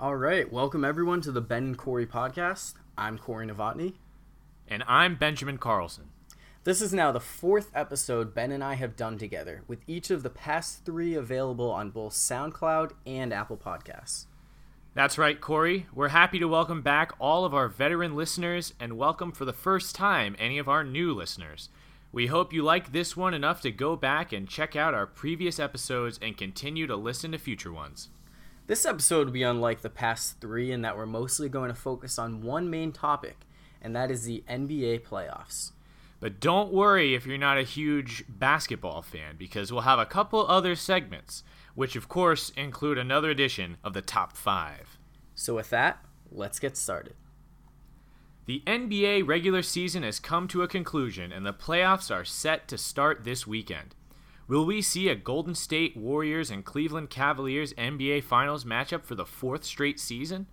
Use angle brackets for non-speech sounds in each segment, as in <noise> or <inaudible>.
All right, welcome everyone to the Ben and Corey podcast. I'm Corey Novotny. And I'm Benjamin Carlson. This is now the fourth episode Ben and I have done together, with each of the past three available on both SoundCloud and Apple Podcasts. That's right, Corey. We're happy to welcome back all of our veteran listeners and welcome for the first time any of our new listeners. We hope you like this one enough to go back and check out our previous episodes and continue to listen to future ones. This episode will be unlike the past three in that we're mostly going to focus on one main topic, and that is the NBA playoffs. But don't worry if you're not a huge basketball fan, because we'll have a couple other segments, which of course include another edition of the Top 5. So, with that, let's get started. The NBA regular season has come to a conclusion, and the playoffs are set to start this weekend. Will we see a Golden State Warriors and Cleveland Cavaliers NBA Finals matchup for the fourth straight season?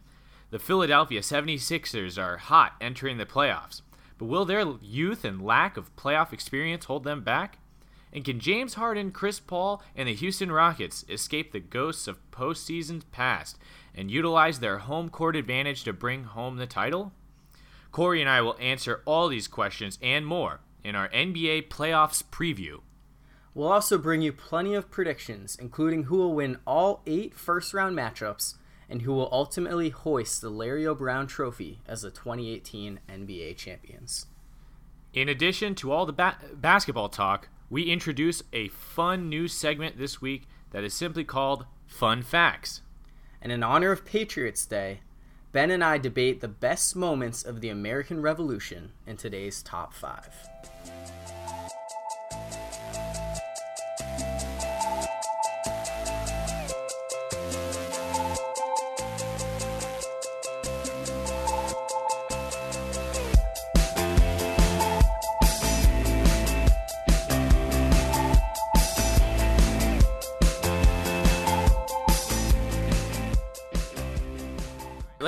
The Philadelphia 76ers are hot entering the playoffs. But will their youth and lack of playoff experience hold them back? And can James Harden, Chris Paul, and the Houston Rockets escape the ghosts of postseasons past and utilize their home court advantage to bring home the title? Corey and I will answer all these questions and more in our NBA playoffs preview. We'll also bring you plenty of predictions, including who will win all eight first round matchups and who will ultimately hoist the Larry O'Brien Trophy as the 2018 NBA champions. In addition to all the ba- basketball talk, we introduce a fun new segment this week that is simply called Fun Facts. And in honor of Patriots Day, Ben and I debate the best moments of the American Revolution in today's top five.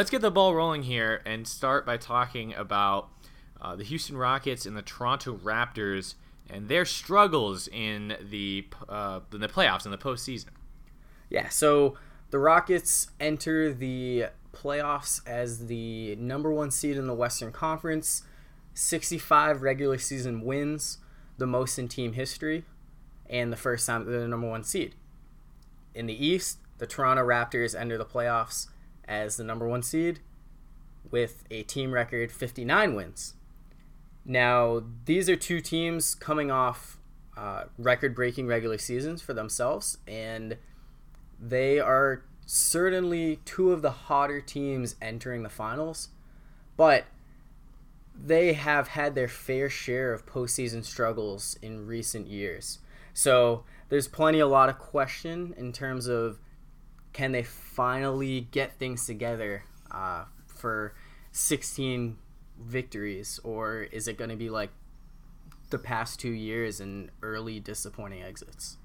Let's get the ball rolling here and start by talking about uh, the Houston Rockets and the Toronto Raptors and their struggles in the uh, in the playoffs in the postseason. Yeah, so the Rockets enter the playoffs as the number one seed in the Western Conference, 65 regular season wins, the most in team history, and the first time they're the number one seed. In the East, the Toronto Raptors enter the playoffs as the number one seed with a team record 59 wins. Now, these are two teams coming off uh, record breaking regular seasons for themselves, and they are certainly two of the hotter teams entering the finals, but they have had their fair share of postseason struggles in recent years. So there's plenty a lot of question in terms of can they finally get things together uh, for 16 victories, or is it going to be like the past two years and early disappointing exits?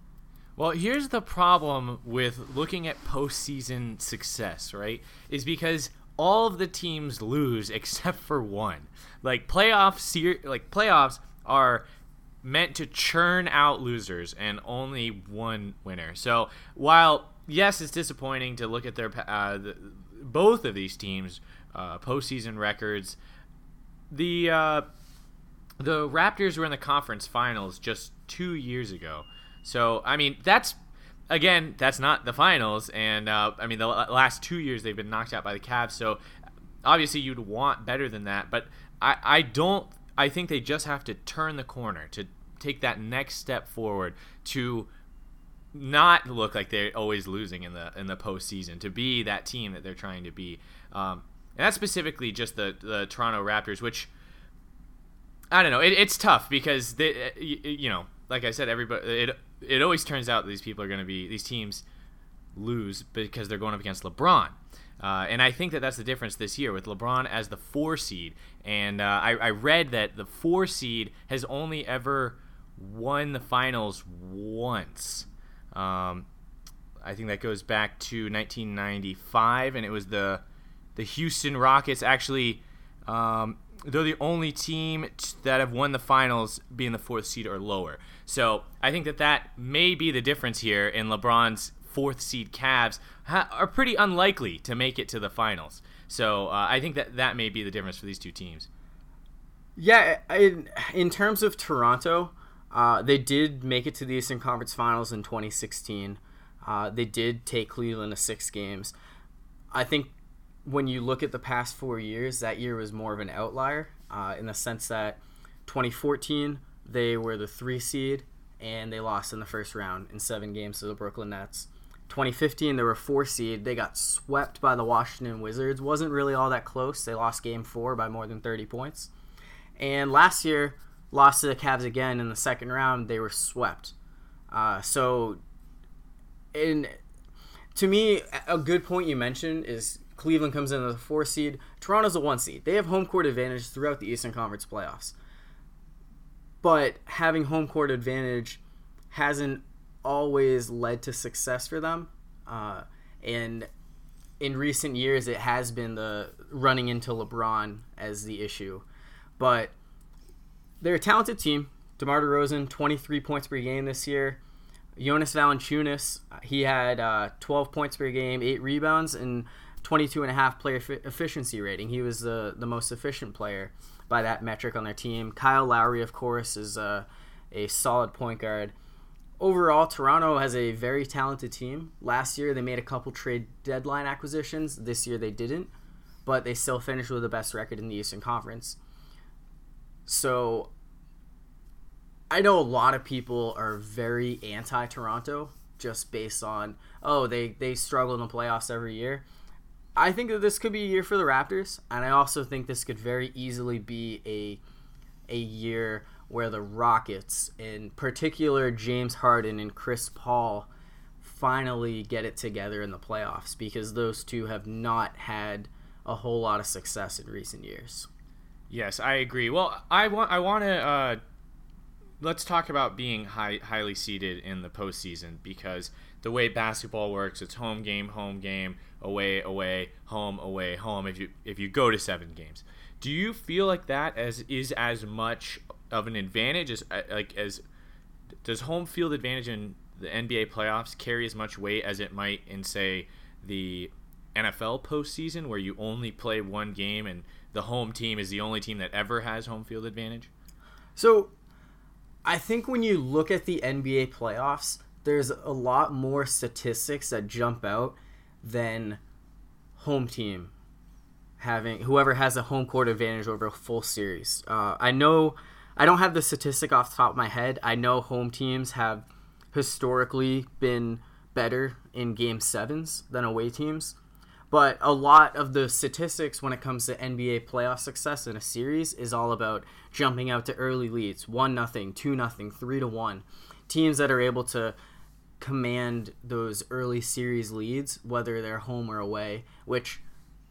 Well, here's the problem with looking at postseason success, right? Is because all of the teams lose <laughs> except for one. Like playoffs, like playoffs are meant to churn out losers and only one winner. So while yes, it's disappointing to look at their uh, the, both of these teams' uh, postseason records. The uh, the Raptors were in the conference finals just two years ago, so I mean that's again that's not the finals, and uh, I mean the last two years they've been knocked out by the Cavs. So obviously you'd want better than that, but I I don't. I think they just have to turn the corner to take that next step forward to not look like they're always losing in the in the postseason to be that team that they're trying to be. Um, and that's specifically just the the Toronto Raptors, which I don't know. It, it's tough because they, you know, like I said, everybody it it always turns out these people are going to be these teams lose because they're going up against LeBron. Uh, and I think that that's the difference this year with LeBron as the four seed. And uh, I, I read that the four seed has only ever won the finals once. Um, I think that goes back to 1995, and it was the the Houston Rockets. Actually, um, they're the only team that have won the finals, being the fourth seed or lower. So I think that that may be the difference here in LeBron's fourth seed Cavs ha- are pretty unlikely to make it to the finals. So uh, I think that that may be the difference for these two teams. Yeah, in, in terms of Toronto, uh, they did make it to the Eastern Conference Finals in 2016. Uh, they did take Cleveland to six games. I think when you look at the past four years, that year was more of an outlier uh, in the sense that 2014 they were the three seed and they lost in the first round in seven games to the Brooklyn Nets. 2015 they were four seed. They got swept by the Washington Wizards. wasn't really all that close. They lost game four by more than 30 points. And last year lost to the Cavs again in the second round. They were swept. Uh, so, in to me, a good point you mentioned is Cleveland comes in as a four seed. Toronto's a one seed. They have home court advantage throughout the Eastern Conference playoffs. But having home court advantage hasn't always led to success for them. Uh, and in recent years, it has been the running into LeBron as the issue. But they're a talented team. DeMar DeRozan, 23 points per game this year. Jonas Valanciunas, he had uh, 12 points per game, 8 rebounds, and 22 and a half player efficiency rating. He was the, the most efficient player by that metric on their team. Kyle Lowry, of course, is a, a solid point guard. Overall, Toronto has a very talented team. Last year, they made a couple trade deadline acquisitions. This year, they didn't, but they still finished with the best record in the Eastern Conference. So, I know a lot of people are very anti Toronto just based on, oh, they, they struggle in the playoffs every year. I think that this could be a year for the Raptors, and I also think this could very easily be a a year where the Rockets, in particular James Harden and Chris Paul, finally get it together in the playoffs because those two have not had a whole lot of success in recent years. Yes, I agree. Well, I want I want to uh, let's talk about being high, highly seeded in the postseason because the way basketball works, it's home game, home game, away, away, home, away, home. If you if you go to seven games, do you feel like that as is as much of an advantage as uh, like as does home field advantage in the NBA playoffs carry as much weight as it might in say the NFL postseason where you only play one game and the home team is the only team that ever has home field advantage? So I think when you look at the NBA playoffs, there's a lot more statistics that jump out than home team having whoever has a home court advantage over a full series. Uh, I know I don't have the statistic off the top of my head. I know home teams have historically been better in game sevens than away teams. But a lot of the statistics when it comes to NBA playoff success in a series is all about jumping out to early leads, one nothing, two nothing, three to one. Teams that are able to command those early series leads, whether they're home or away, which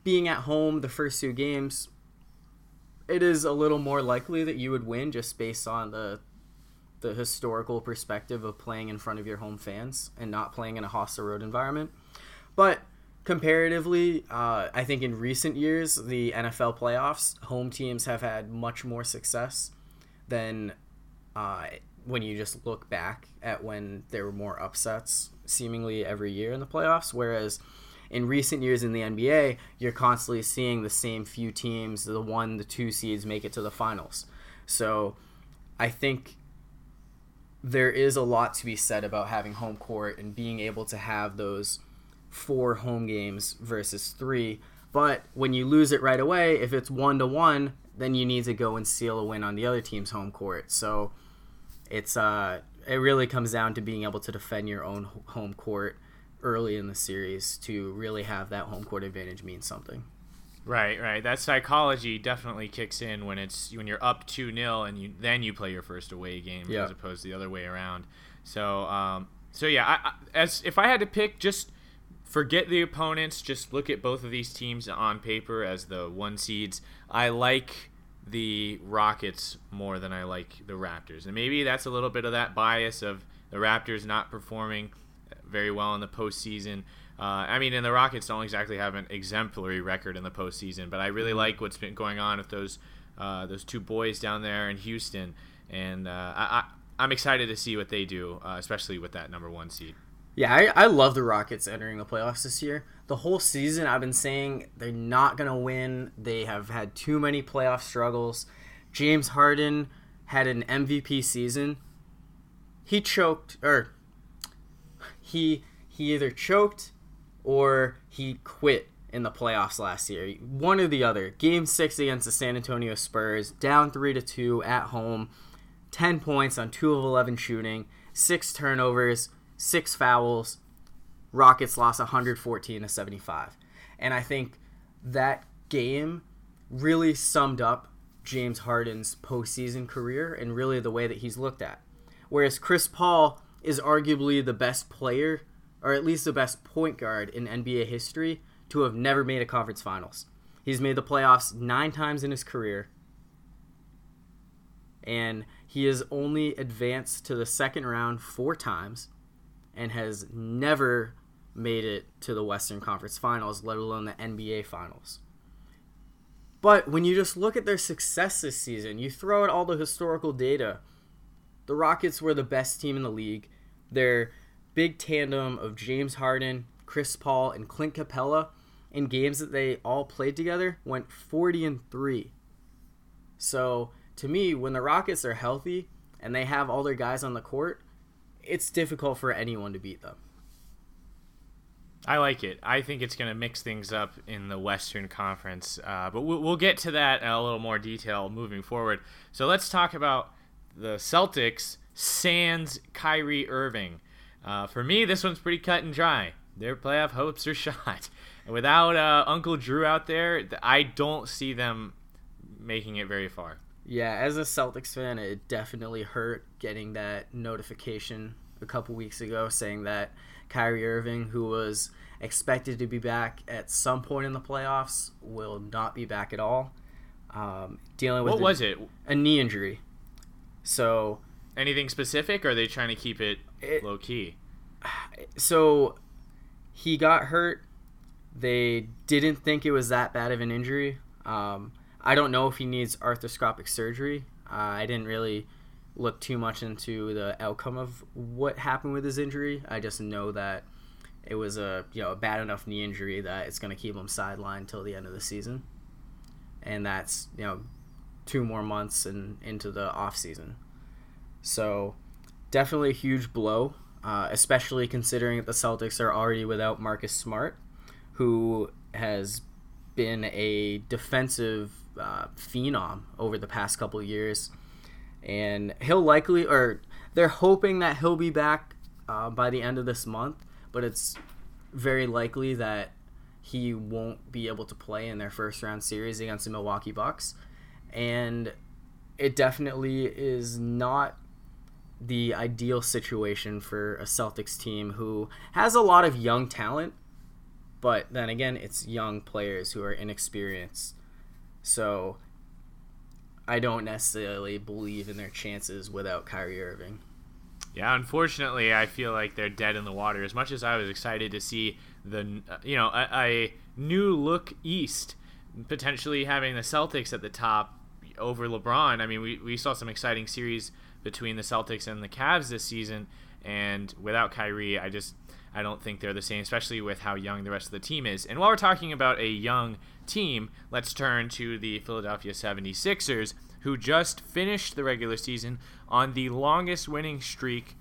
being at home the first two games, it is a little more likely that you would win just based on the the historical perspective of playing in front of your home fans and not playing in a hostile road environment. But comparatively, uh, I think in recent years, the NFL playoffs, home teams have had much more success than uh, when you just look back at when there were more upsets seemingly every year in the playoffs. Whereas in recent years in the NBA, you're constantly seeing the same few teams, the one, the two seeds, make it to the finals. So I think there is a lot to be said about having home court and being able to have those four home games versus three. But when you lose it right away, if it's one to one, then you need to go and seal a win on the other team's home court. So it's uh, it really comes down to being able to defend your own home court early in the series to really have that home court advantage mean something. Right, right. That psychology definitely kicks in when it's when you're up two 0 and you then you play your first away game yeah. as opposed to the other way around. So, um, so yeah, I, I, as if I had to pick, just forget the opponents. Just look at both of these teams on paper as the one seeds. I like the Rockets more than I like the Raptors. And maybe that's a little bit of that bias of the Raptors not performing very well in the postseason. Uh, I mean, and the Rockets don't exactly have an exemplary record in the postseason, but I really mm-hmm. like what's been going on with those uh, those two boys down there in Houston, and uh, I, I, am excited to see what they do, uh, especially with that number one seed. Yeah, I, I love the Rockets entering the playoffs this year. The whole season, I've been saying they're not going to win. They have had too many playoff struggles. James Harden had an MVP season. He choked, or he he either choked or he quit in the playoffs last year. One or the other. Game six against the San Antonio Spurs, down three to two at home, ten points on two of eleven shooting, six turnovers six fouls. Rockets lost 114 to 75. And I think that game really summed up James Harden's postseason career and really the way that he's looked at. Whereas Chris Paul is arguably the best player, or at least the best point guard in NBA history, to have never made a conference finals. He's made the playoffs nine times in his career, and he has only advanced to the second round four times and has never made it to the Western Conference Finals, let alone the NBA Finals. But when you just look at their success this season, you throw out all the historical data. The Rockets were the best team in the league. Their big tandem of James Harden, Chris Paul, and Clint Capela in games that they all played together went 40 and 3. So, to me, when the Rockets are healthy and they have all their guys on the court, it's difficult for anyone to beat them. I like it. I think it's going to mix things up in the Western Conference, uh, but we'll, we'll, get to that in a little more detail moving forward. So let's talk about the Celtics sans Kyrie Irving. Uh, for me, this one's pretty cut and dry. Their playoff hopes are <laughs> shot. Without uh, Uncle Drew out there, I don't see them making it very far. Yeah, as a Celtics fan, it definitely hurt getting that notification a couple weeks ago saying that Kyrie Irving, who was expected to be back at some point in the playoffs, will not be back at all. Um, dealing with what a, was it? A knee injury. So anything specific, or are they trying to keep it, it low key? So he got hurt. They didn't think it was that bad of an injury. Um, I don't know if he needs arthroscopic surgery. Uh, I didn't really look too much into the outcome of what happened with his injury. I just know that it was a you know a bad enough knee injury that it's going to keep him sidelined until the end of the season, and that's you know two more months and into the off season. So definitely a huge blow, uh, especially considering that the Celtics are already without Marcus Smart, who has been a defensive uh, phenom over the past couple years, and he'll likely or they're hoping that he'll be back uh, by the end of this month, but it's very likely that he won't be able to play in their first round series against the Milwaukee Bucks, and it definitely is not the ideal situation for a Celtics team who has a lot of young talent, but then again, it's young players who are inexperienced. So I don't necessarily believe in their chances without Kyrie Irving. Yeah, unfortunately, I feel like they're dead in the water. As much as I was excited to see the, uh, you know, a, a new look East, potentially having the Celtics at the top over LeBron. I mean, we, we saw some exciting series between the Celtics and the Cavs this season, and without Kyrie, I just I don't think they're the same, especially with how young the rest of the team is. And while we're talking about a young team, let's turn to the Philadelphia 76ers, who just finished the regular season on the longest winning streak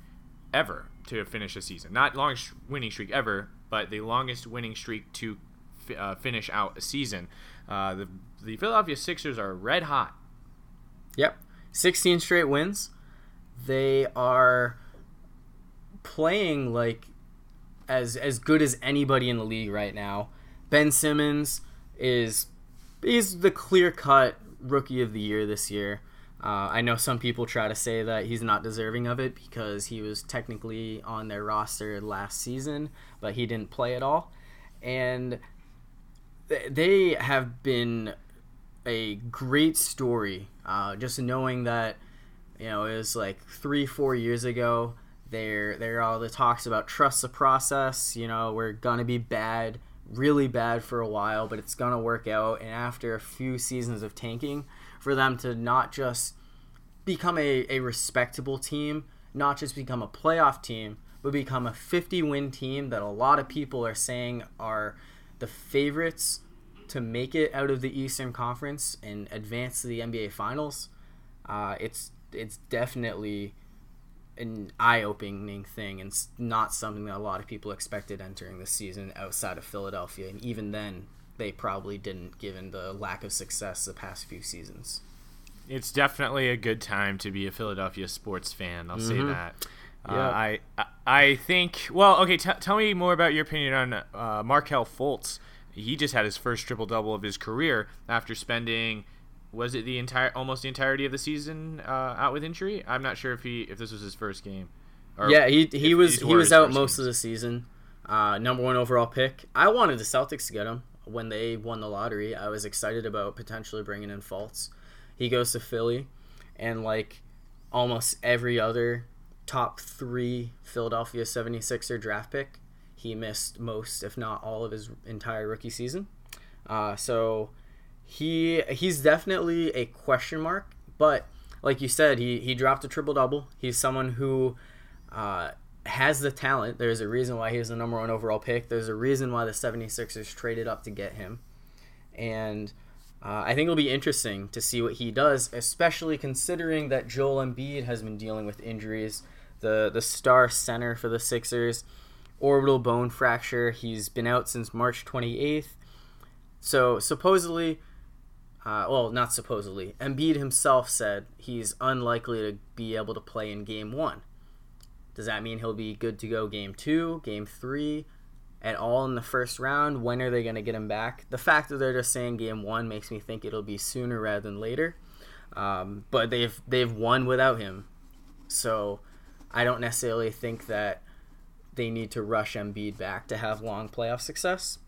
ever to finish a season. Not longest winning streak ever, but the longest winning streak to uh, finish out a season. Uh, the, the Philadelphia Sixers are red hot. Yep. 16 straight wins. They are playing like as as good as anybody in the league right now. Ben Simmons is he's the clear cut rookie of the year this year. Uh, I know some people try to say that he's not deserving of it because he was technically on their roster last season, but he didn't play at all. And they have been a great story. Uh, just knowing that, you know, it was like three, four years ago there, there are all the talks about trust the process. You know, we're gonna be bad, really bad for a while, but it's gonna work out. And after a few seasons of tanking, for them to not just become a, a respectable team, not just become a playoff team, but become a 50 win team that a lot of people are saying are the favorites to make it out of the Eastern Conference and advance to the NBA Finals. Uh, it's it's definitely an eye-opening thing and not something that a lot of people expected entering the season outside of Philadelphia and even then they probably didn't given the lack of success the past few seasons. It's definitely a good time to be a Philadelphia sports fan. I'll mm-hmm. say that. Uh, I I think well okay t- tell me more about your opinion on uh, Markelle Fultz. He just had his first triple double of his career after spending was it the entire almost the entirety of the season uh, out with injury? I'm not sure if he if this was his first game. yeah, he he was he was out most game. of the season. Uh, number one overall pick. I wanted the Celtics to get him when they won the lottery. I was excited about potentially bringing in Fultz. He goes to Philly, and like almost every other top three Philadelphia 76er draft pick, he missed most, if not all, of his entire rookie season. Uh, so he he's definitely a question mark, but like you said, he he dropped a triple double. He's someone who uh, has the talent. There's a reason why he was the number one overall pick. There's a reason why the 76ers traded up to get him. And uh, I think it'll be interesting to see what he does, especially considering that Joel Embiid has been dealing with injuries. The the star center for the Sixers, orbital bone fracture. He's been out since March 28th. So supposedly uh, well, not supposedly. Embiid himself said he's unlikely to be able to play in game one. Does that mean he'll be good to go game two, game three, at all in the first round? When are they going to get him back? The fact that they're just saying game one makes me think it'll be sooner rather than later. Um, but they've they've won without him, so I don't necessarily think that they need to rush Embiid back to have long playoff success.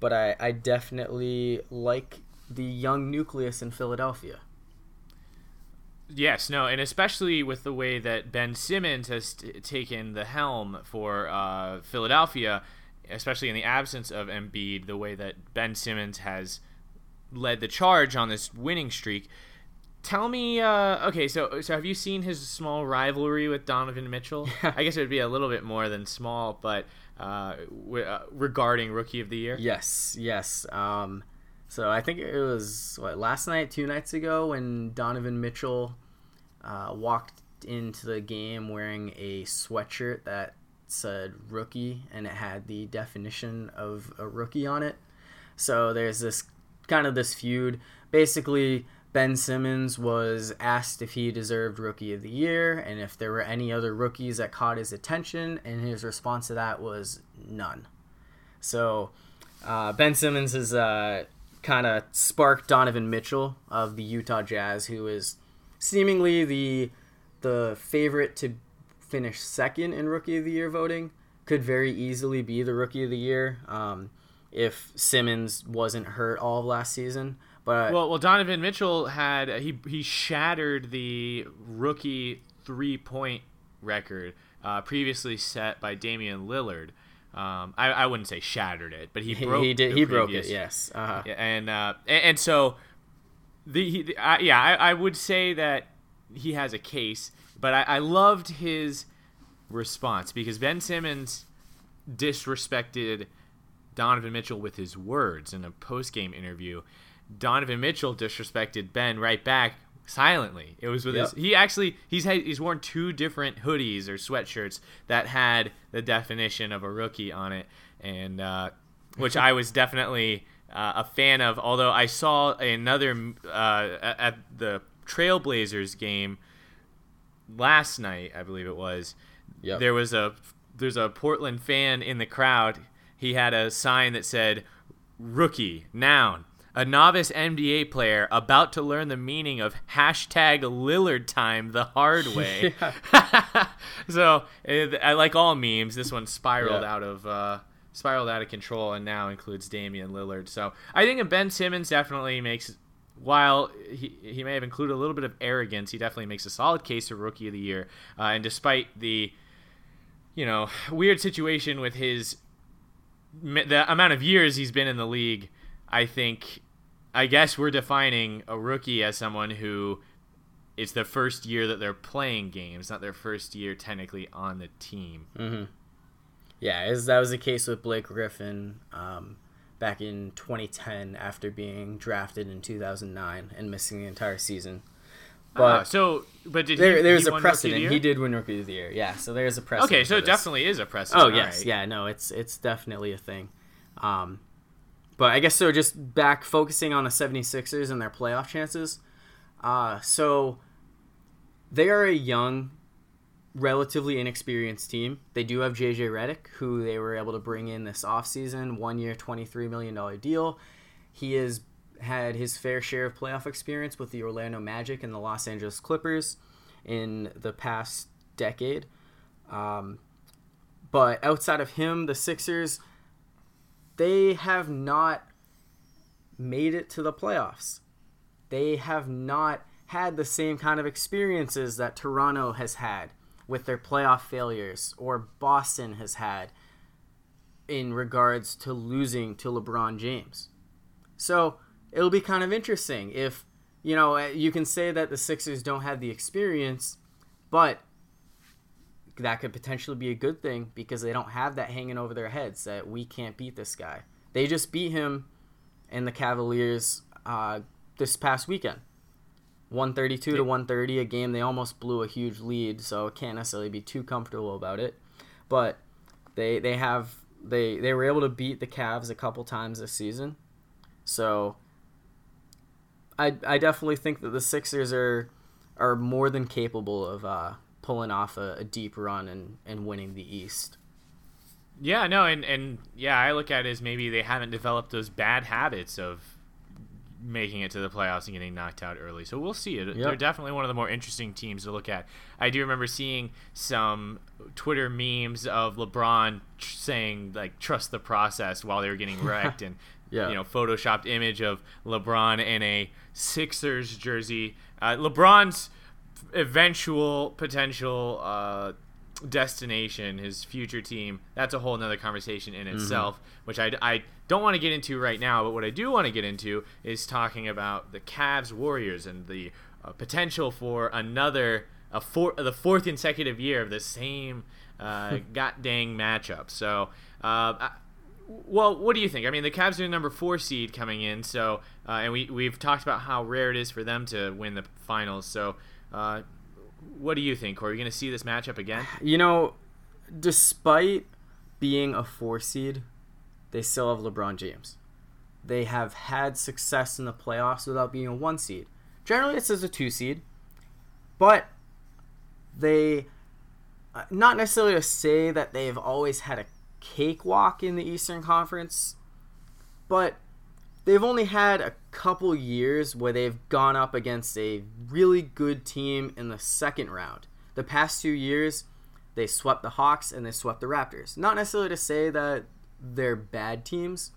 But I, I definitely like the young nucleus in Philadelphia. Yes, no, and especially with the way that Ben Simmons has t- taken the helm for uh, Philadelphia, especially in the absence of Embiid, the way that Ben Simmons has led the charge on this winning streak. Tell me, uh, okay, so so have you seen his small rivalry with Donovan Mitchell? <laughs> I guess it would be a little bit more than small, but uh, w- uh, regarding Rookie of the Year. Yes, yes. Um, so I think it was what last night, two nights ago, when Donovan Mitchell uh, walked into the game wearing a sweatshirt that said rookie and it had the definition of a rookie on it. So there's this kind of this feud. Basically, Ben Simmons was asked if he deserved Rookie of the Year and if there were any other rookies that caught his attention, and his response to that was none. So uh, Ben Simmons is uh, kind of sparked Donovan Mitchell of the Utah Jazz, who is seemingly the the favorite to finish second in Rookie of the Year voting. Could very easily be the Rookie of the Year um, if Simmons wasn't hurt all of last season. But well, well, Donovan Mitchell had he he shattered the rookie three point record uh, previously set by Damian Lillard. Um, I, I wouldn't say shattered it, but he broke. He, did. He previous, broke it. Yes. Uh-huh. And, uh, and, and so the, he, the uh, yeah, I, I would say that he has a case, but I, I loved his response because Ben Simmons disrespected Donovan Mitchell with his words in a post game interview. Donovan Mitchell disrespected Ben right back silently. It was with yep. his. He actually he's had he's worn two different hoodies or sweatshirts that had the definition of a rookie on it, and uh, which I was definitely uh, a fan of. Although I saw another uh, at the Trailblazers game last night, I believe it was. Yep. There was a there's a Portland fan in the crowd. He had a sign that said "rookie noun." A novice NBA player about to learn the meaning of hashtag Lillard time the hard way. <laughs> <laughs> so, I like all memes. This one spiraled yeah. out of uh, spiraled out of control, and now includes Damian Lillard. So, I think Ben Simmons definitely makes. While he, he may have included a little bit of arrogance, he definitely makes a solid case for Rookie of the Year. Uh, and despite the, you know, weird situation with his the amount of years he's been in the league, I think I guess we're defining a rookie as someone who it's their first year that they're playing games, not their first year technically on the team. Mm-hmm. Yeah, as that was the case with Blake Griffin um, back in 2010 after being drafted in 2009 and missing the entire season. But uh, so, but did there, he, there's he a precedent. He did win Rookie of the Year. Yeah, so there's a precedent. Okay, so it this. definitely is a precedent. Oh yes, right. yeah, no, it's it's definitely a thing. Um, but I guess so. Just back focusing on the 76ers and their playoff chances. Uh, so they are a young, relatively inexperienced team. They do have JJ Redick, who they were able to bring in this offseason, one year, $23 million deal. He has had his fair share of playoff experience with the Orlando Magic and the Los Angeles Clippers in the past decade. Um, but outside of him, the Sixers, they have not made it to the playoffs. They have not had the same kind of experiences that Toronto has had with their playoff failures or Boston has had in regards to losing to LeBron James. So it'll be kind of interesting if, you know, you can say that the Sixers don't have the experience, but that could potentially be a good thing because they don't have that hanging over their heads that we can't beat this guy. They just beat him and the Cavaliers uh, this past weekend. 132 to 130, a game they almost blew a huge lead, so can't necessarily be too comfortable about it. But they they have they they were able to beat the Cavs a couple times this season. So I I definitely think that the Sixers are are more than capable of uh, pulling off a, a deep run and, and winning the East. Yeah, no, and, and yeah, I look at it as maybe they haven't developed those bad habits of making it to the playoffs and getting knocked out early. So we'll see it. Yep. They're definitely one of the more interesting teams to look at. I do remember seeing some Twitter memes of LeBron tr- saying like "trust the process" while they were getting <laughs> wrecked, and yeah. you know, photoshopped image of LeBron in a Sixers jersey. Uh, LeBron's eventual potential uh, destination, his future team, that's a whole nother conversation in mm-hmm. itself, mm-hmm. which I, I don't want to get into right now. But what I do want to get into is talking about the Cavs Warriors and the uh, potential for another a four, the fourth consecutive year of the same uh, <laughs> god dang matchup. So, uh, well, what do you think? I mean, the Cavs are the number four seed coming in, so uh, and we we've talked about how rare it is for them to win the finals. So, uh, what do you think? Are you going to see this matchup again? You know, despite being a four seed, they still have LeBron James. They have had success in the playoffs without being a one seed. Generally, it's as a two seed, but they, uh, not necessarily to say that they've always had a cakewalk in the Eastern Conference, but they've only had a couple years where they've gone up against a really good team in the second round. The past two years, they swept the Hawks and they swept the Raptors. Not necessarily to say that they're bad teams,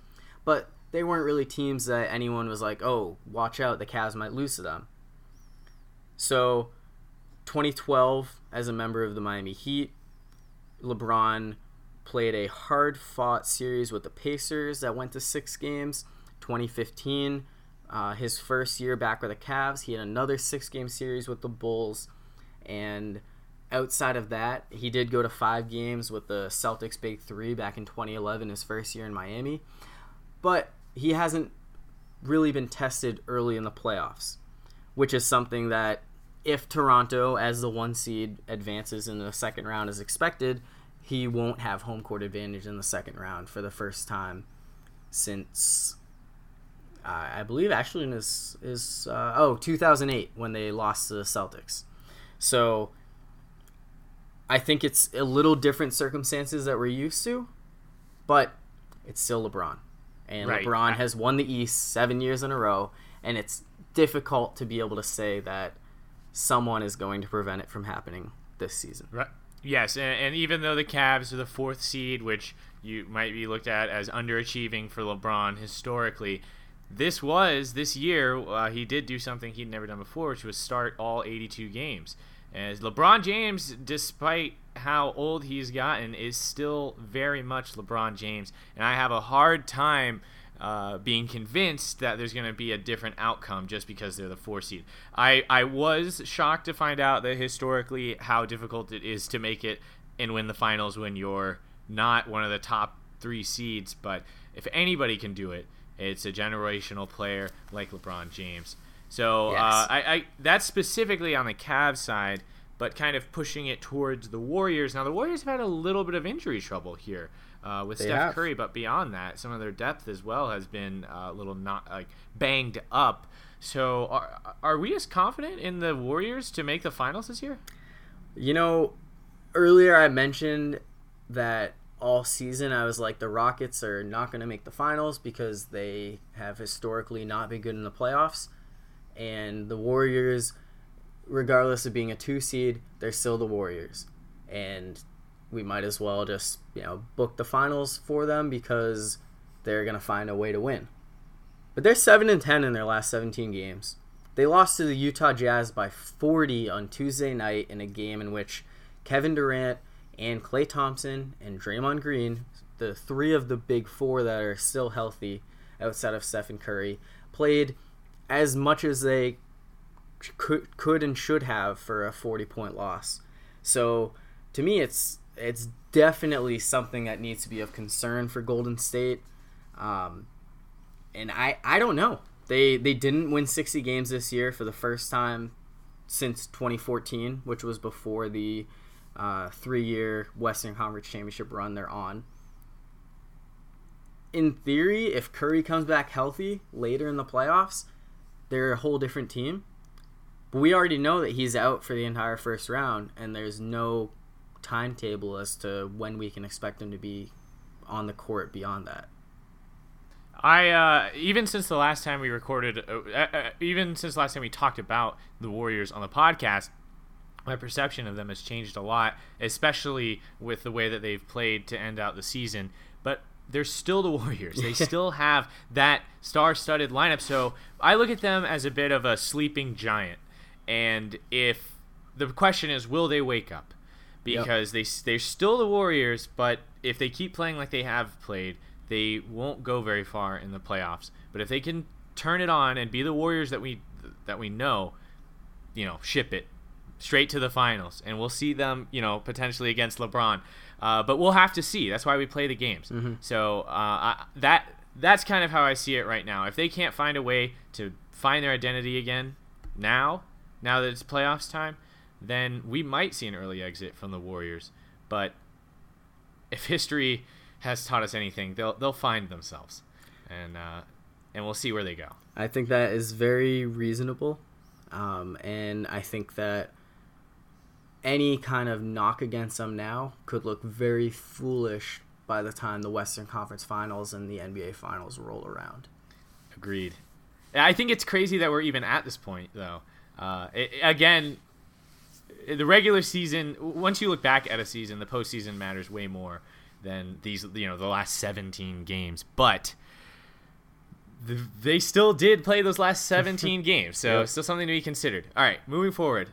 but they weren't really teams that anyone was like, oh, watch out, the Cavs might lose to them. So, 2012, as a member of the Miami Heat, LeBron played a hard fought series with the Pacers that went to six games 2015, uh, his first year back with the Cavs, he had another six game series with the Bulls. And outside of that, he did go to five games with the Celtics Big Three back in 2011, his first year in Miami. But he hasn't really been tested early in the playoffs, which is something that if Toronto, as the one seed, advances in the second round as expected, he won't have home court advantage in the second round for the first time since uh, I believe actually in his is uh, oh 2008 when they lost to the Celtics. So I think it's a little different circumstances that we're used to, but it's still LeBron, and right. LeBron has won the East seven years in a row, and it's difficult to be able to say that someone is going to prevent it from happening this season. Right. Yes, and, and, even though the Cavs are the fourth seed, which you might be looked at as underachieving for LeBron historically, this was this year uh, he did do something he'd never done before, which was start all 82 games. As LeBron James, despite how old he's gotten, is still very much LeBron James, and I have a hard time uh, being convinced that there's going to be a different outcome just because they're the four seed. I, I was shocked to find out that historically how difficult it is to make it and win the finals when you're not one of the top three seeds. But if anybody can do it, it's a generational player like LeBron James. So Yes. uh, I, I that's specifically on the Cavs side, but kind of pushing it towards the Warriors. Now the Warriors have had a little bit of injury trouble here uh, with They Steph have. Curry, but beyond that, some of their depth as well has been uh, a little not like banged up. So are are we as confident in the Warriors to make the finals this year? You know, earlier I mentioned that all season I was like the Rockets are not going to make the finals because they have historically not been good in the playoffs. And the Warriors, regardless of being a two seed, they're still the Warriors. And we might as well just, you know, book the finals for them because they're going to find a way to win. But they're 7 and 10 in their last 17 games. They lost to the Utah Jazz by 40 on Tuesday night in a game in which Kevin Durant and Klay Thompson and Draymond Green, the three of the big four that are still healthy outside of Stephen Curry, played as much as they could, could and should have for a 40 point loss. So to me, it's it's definitely something that needs to be of concern for Golden State. Um, and I, I don't know. They they didn't win 60 games this year for the first time since 2014, which was before the uh, three-year Western Conference Championship run they're on. In theory, if Curry comes back healthy later in the playoffs, they're a whole different team. But we already know that he's out for the entire first round, and there's no timetable as to when we can expect him to be on the court beyond that. I uh, even since the last time we recorded, uh, uh, even since the last time we talked about the Warriors on the podcast, my perception of them has changed a lot, especially with the way that they've played to end out the season. But they're still the <laughs> Warriors. They <laughs> still have that star-studded lineup. So I look at them as a bit of a sleeping giant. And if the question is, will they wake up? Because they they're still the Warriors, but if they keep playing like they have played, they won't go very far in the playoffs. But if they can turn it on and be the Warriors that we that we know, you know, ship it straight to the finals, and we'll see them, you know, potentially against LeBron. Uh, but we'll have to see. That's why we play the games. So uh, I, that that's kind of how I see it right now. If they can't find a way to find their identity again now, now that it's playoffs time, then we might see an early exit from the Warriors. But if history has taught us anything, they'll they'll find themselves, and uh, and we'll see where they go. I think that is very reasonable. Um, and I think that any kind of knock against them now could look very foolish by the time the Western Conference Finals and the NBA Finals roll around. Agreed. I think it's crazy that we're even at this point, though. Uh, it, again, the regular season. Once you look back at a season, the postseason matters way more than these. You know, the last 17 games, but. The, they still did play those last 17 <laughs> games, so Yep. still something to be considered. All right, moving forward.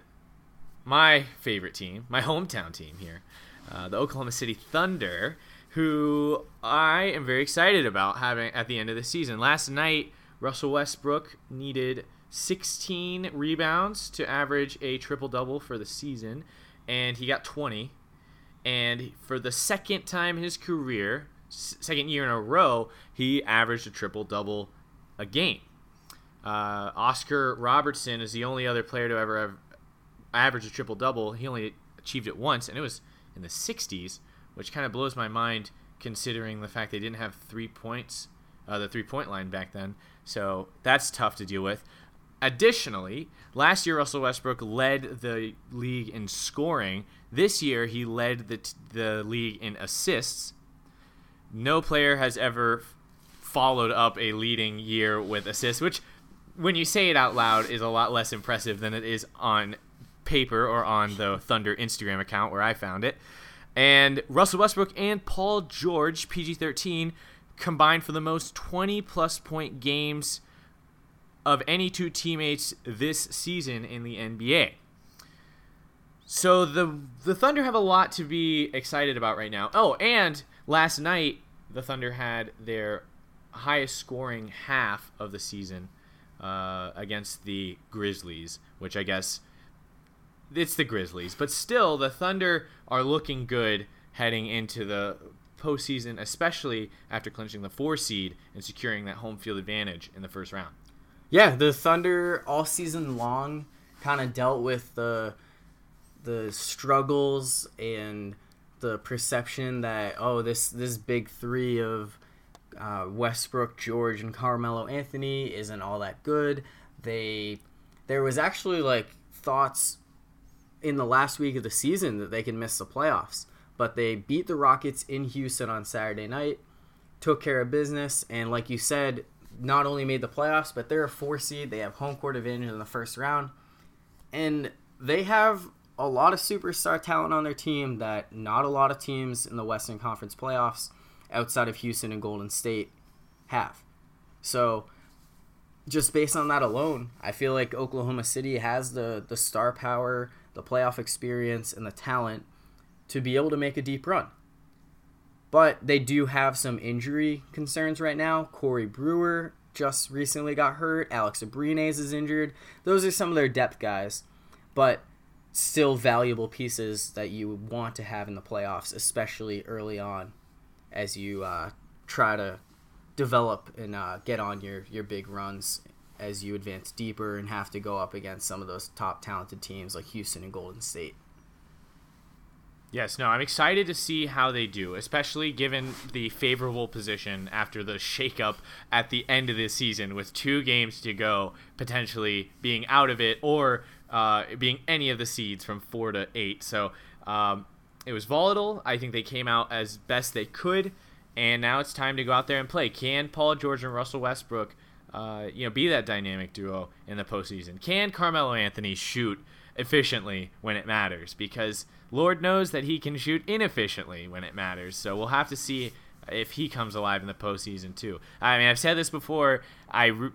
My favorite team, my hometown team here, uh, the Oklahoma City Thunder, who I am very excited about having at the end of the season. Last night, Russell Westbrook needed 16 rebounds to average a triple double for the season, and he got 20. And for the second time in his career, second year in a row, he averaged a triple double a game. Uh, Oscar Robertson is the only other player to ever have averaged a triple double. He only achieved it once, and it was in the 60s, which kind of blows my mind considering the fact they didn't have three points, uh, the three point line back then. So that's tough to deal with. Additionally, last year Russell Westbrook led the league in scoring. This year he led the t- the league in assists. No player has ever followed up a leading year with assists, which when you say it out loud is a lot less impressive than it is on paper or on the Thunder Instagram account where I found it. And Russell Westbrook and Paul George, PG 13, combined for the most 20 plus point games of any two teammates this season in the NBA. So the the Thunder have a lot to be excited about right now. Oh, and last night the Thunder had their highest scoring half of the season uh, against the Grizzlies, which I guess it's the Grizzlies, but still the Thunder are looking good heading into the postseason, especially after clinching the four seed and securing that home field advantage in the first round. Yeah, the Thunder all season long kind of dealt with the the struggles and the perception that oh this this big three of uh, Westbrook, George, and Carmelo Anthony isn't all that good. They there was actually like thoughts in the last week of the season that they can miss the playoffs, but they beat the Rockets in Houston on Saturday night, took care of business, and like you said, not only made the playoffs, but they're a four seed. They have home court advantage in the first round, and they have a lot of superstar talent on their team that not a lot of teams in the Western Conference playoffs outside of Houston and Golden State have. So just based on that alone, I feel like Oklahoma City has the the star power, the playoff experience, and the talent to be able to make a deep run. But they do have some injury concerns right now. Corey Brewer just recently got hurt. Alex Abrines is injured. Those are some of their depth guys, but still valuable pieces that you want to have in the playoffs, especially early on as you uh, try to develop and uh, get on your, your big runs as you advance deeper and have to go up against some of those top talented teams like Houston and Golden State. Yes, no, I'm excited to see how they do, especially given the favorable position after the shakeup at the end of this season with two games to go, potentially being out of it or uh, being any of the seeds from four to eight. So um, it was volatile. I think they came out as best they could, and now it's time to go out there and play. Can Paul George and Russell Westbrook, uh, you know, be that dynamic duo in the postseason? Can Carmelo Anthony shoot efficiently when it matters? Because Lord knows that he can shoot inefficiently when it matters. So we'll have to see if he comes alive in the postseason too. I mean, I've said this before. I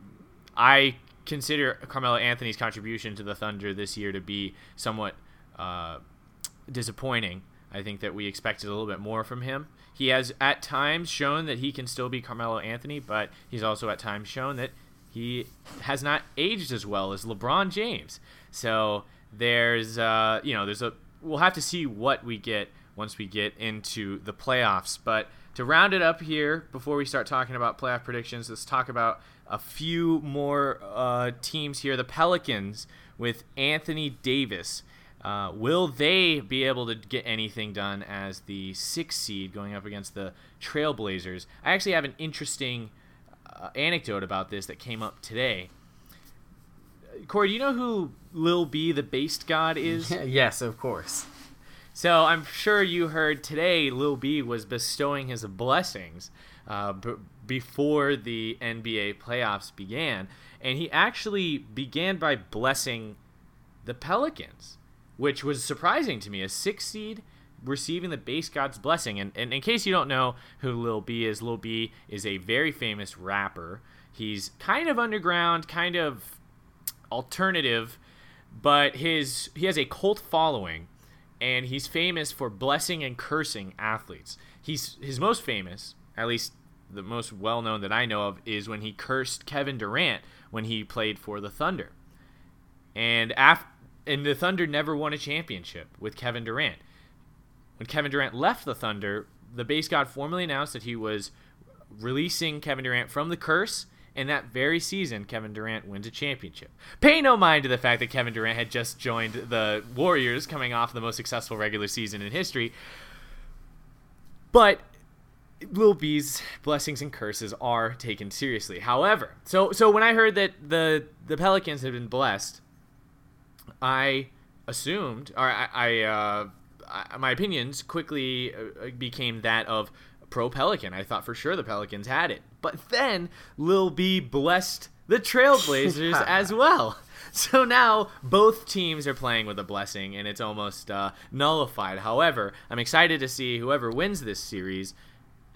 I consider Carmelo Anthony's contribution to the Thunder this year to be somewhat uh, disappointing. I think that we expected a little bit more from him. He has at times shown that he can still be Carmelo Anthony, but he's also at times shown that he has not aged as well as LeBron James. So there's uh, you know there's a we'll have to see what we get once we get into the playoffs. But to round it up here, before we start talking about playoff predictions, let's talk about a few more uh, teams here. The Pelicans with Anthony Davis uh, will they be able to get anything done as the sixth seed going up against the Trailblazers? I actually have an interesting uh, anecdote about this that came up today. Corey, do you know who Lil B, the based god, is? <laughs> yes, of course. So I'm sure you heard today Lil B was bestowing his blessings uh, b- before the NBA playoffs began, and he actually began by blessing the Pelicans which was surprising to me. A six seed receiving the base god's blessing. And, and in case you don't know who Lil B is, Lil B is a very famous rapper. He's kind of underground, kind of alternative, but his he has a cult following, and he's famous for blessing and cursing athletes. He's his most famous, at least the most well known that I know of, is when he cursed Kevin Durant when he played for the Thunder. And after and the Thunder never won a championship with Kevin Durant. When Kevin Durant left the Thunder, the base god formally announced that he was releasing Kevin Durant from the curse, and that very season, Kevin Durant wins a championship. Pay no mind to the fact that Kevin Durant had just joined the Warriors, coming off the most successful regular season in history. But Lil B's blessings and curses are taken seriously. However, so so when I heard that the the Pelicans had been blessed I assumed, or I, I, uh, I my opinions quickly uh, uh, became that of pro Pelican. I thought for sure the Pelicans had it, but then Lil B blessed the Trailblazers <laughs> as well. So now both teams are playing with a blessing, and it's almost uh, nullified. However, I'm excited to see whoever wins this series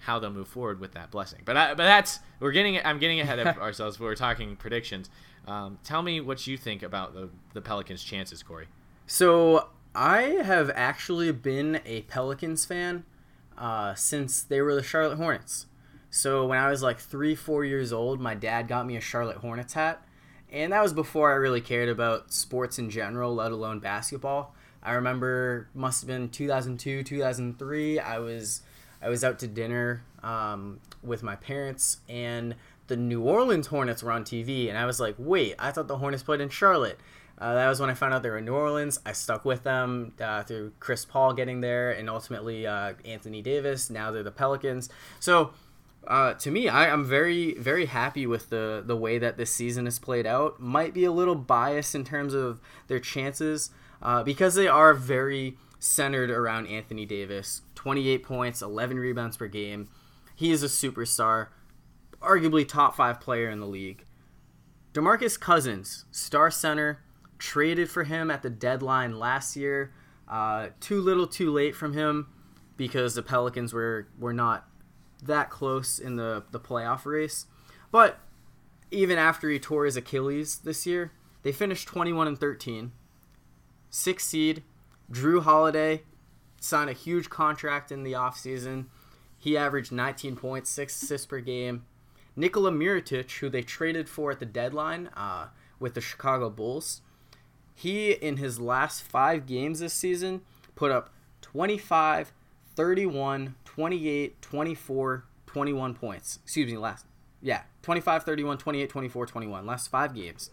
how they'll move forward with that blessing. But I, but that's we're getting I'm getting ahead of <laughs> ourselves. We're talking predictions. Um, tell me what you think about the the Pelicans' chances, Corey. So I have actually been a Pelicans fan uh, since they were the Charlotte Hornets. So when I was like three, four years old, my dad got me a Charlotte Hornets hat. And that was before I really cared about sports in general, let alone basketball. I remember must have been 2002, 2003. I was I was out to dinner um, with my parents, and the New Orleans Hornets were on TV, and I was like, wait, I thought the Hornets played in Charlotte. Uh, that was when I found out they were in New Orleans. I stuck with them uh, through Chris Paul getting there, and ultimately uh, Anthony Davis. Now they're the Pelicans. So uh, to me, I, am very, very happy with the the way that this season has played out. Might be a little biased in terms of their chances uh, because they are very centered around Anthony Davis. 28 points, 11 rebounds per game. He is a superstar, arguably top five player in the league. DeMarcus Cousins, star center, traded for him at the deadline last year. Uh, too little, too late from him because the Pelicans were were not that close in the the playoff race. But even after he tore his Achilles this year, they finished 21 and 13. Six seed. Jrue Holiday signed a huge contract in the offseason. He averaged 19 points, six assists per game. Nikola Mirotic, who they traded for at the deadline uh, with the Chicago Bulls, he in his last five games this season put up 25, 31, 28, 24, 21 points. Excuse me, last. Yeah, 25, 31, 28, 24, 21. Last five games.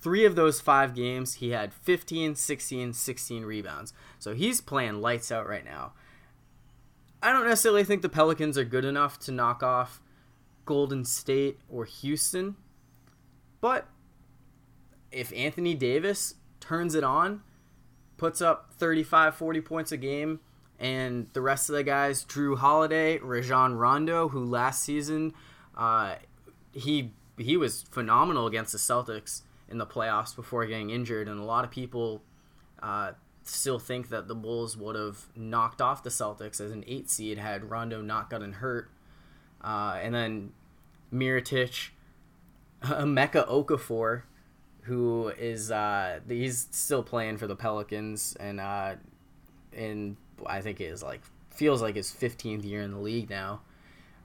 Three of those five games, he had 15, 16, 16 rebounds. So he's playing lights out right now. I don't necessarily think the Pelicans are good enough to knock off Golden State or Houston. But if Anthony Davis turns it on, puts up 35, 40 points a game, and the rest of the guys, Jrue Holiday, Rajon Rondo, who last season, uh, he he was phenomenal against the Celtics in the playoffs before getting injured, and a lot of people uh, still think that the Bulls would have knocked off the Celtics as an eight seed had Rondo not gotten hurt. Uh, and then Mirotic, <laughs> Emeka Okafor, who is uh, he's still playing for the Pelicans, and uh, and I think is like feels like his 15th year in the league now.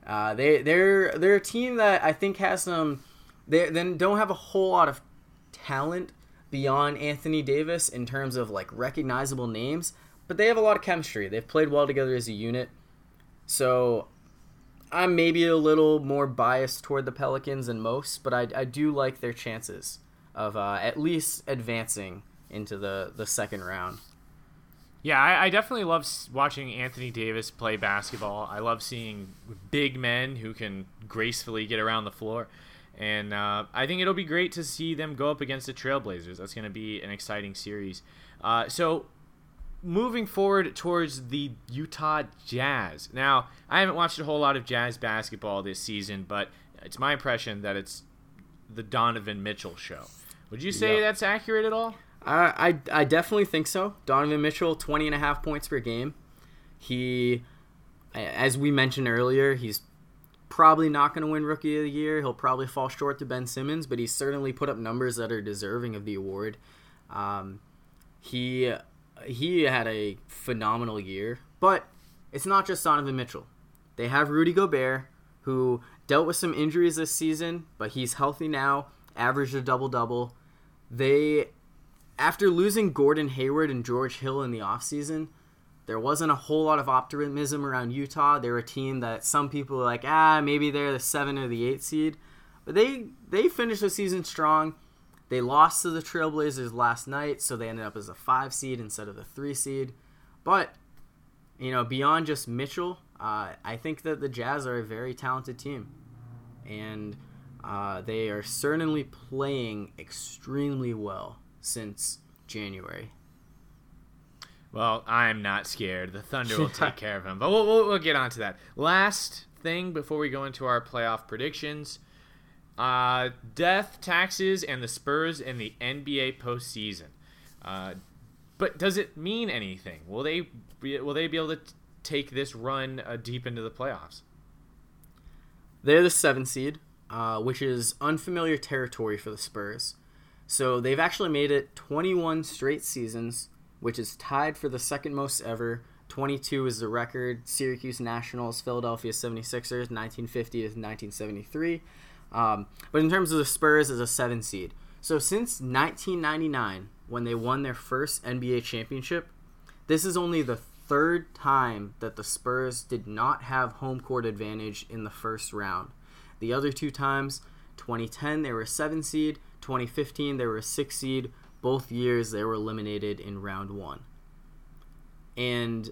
Uh, they they're they're a team that I think has some they then don't have a whole lot of talent beyond Anthony Davis in terms of like recognizable names, but they have a lot of chemistry. They've played well together as a unit. So I'm maybe a little more biased toward the Pelicans than most, but I, I do like their chances of uh, at least advancing into the, the second round. Yeah, I, I, definitely love watching Anthony Davis play basketball. I love seeing big men who can gracefully get around the floor. And uh, I think it'll be great to see them go up against the Trailblazers. That's going to be an exciting series. Uh, so, moving forward towards the Utah Jazz. Now, I haven't watched a whole lot of Jazz basketball this season, but it's my impression that it's the Donovan Mitchell show. Would you say yep. that's accurate at all? I, I, I definitely think so. Donovan Mitchell, 20 and a half points per game. He, as we mentioned earlier, he's probably not going to win Rookie of the Year. He'll probably fall short to Ben Simmons, but he's certainly put up numbers that are deserving of the award. Um, he he had a phenomenal year, but it's not just Donovan Mitchell. They have Rudy Gobert, who dealt with some injuries this season, but he's healthy now, averaged a double double. They, after losing Gordon Hayward and George Hill in the offseason, there wasn't a whole lot of optimism around Utah. They're a team that some people are like, ah, maybe they're the seven or the eight seed, but they they finished the season strong. They lost to the Trailblazers last night, so they ended up as a five seed instead of the three seed. But you know, beyond just Mitchell, uh, I think that the Jazz are a very talented team, and uh, they are certainly playing extremely well since January. Well, I'm not scared. The Thunder will take <laughs> care of him. But we'll, we'll, we'll, get on to that. Last thing before we go into our playoff predictions uh, death, taxes, and the Spurs in the NBA postseason. Uh, but does it mean anything? Will they be, will they be able to t- take this run uh, deep into the playoffs? They're the seven seed, uh, which is unfamiliar territory for the Spurs. So they've actually made it 21 straight seasons which is tied for the second most ever. 22 is the record. Syracuse Nationals, Philadelphia 76ers, 1950 to 1973. Um, but in terms of the Spurs as a seven seed, so since 1999, when they won their first NBA championship, this is only the third time that the Spurs did not have home court advantage in the first round. The other two times, 2010 they were a seven seed, 2015 they were a six seed. Both years they were eliminated in round one. And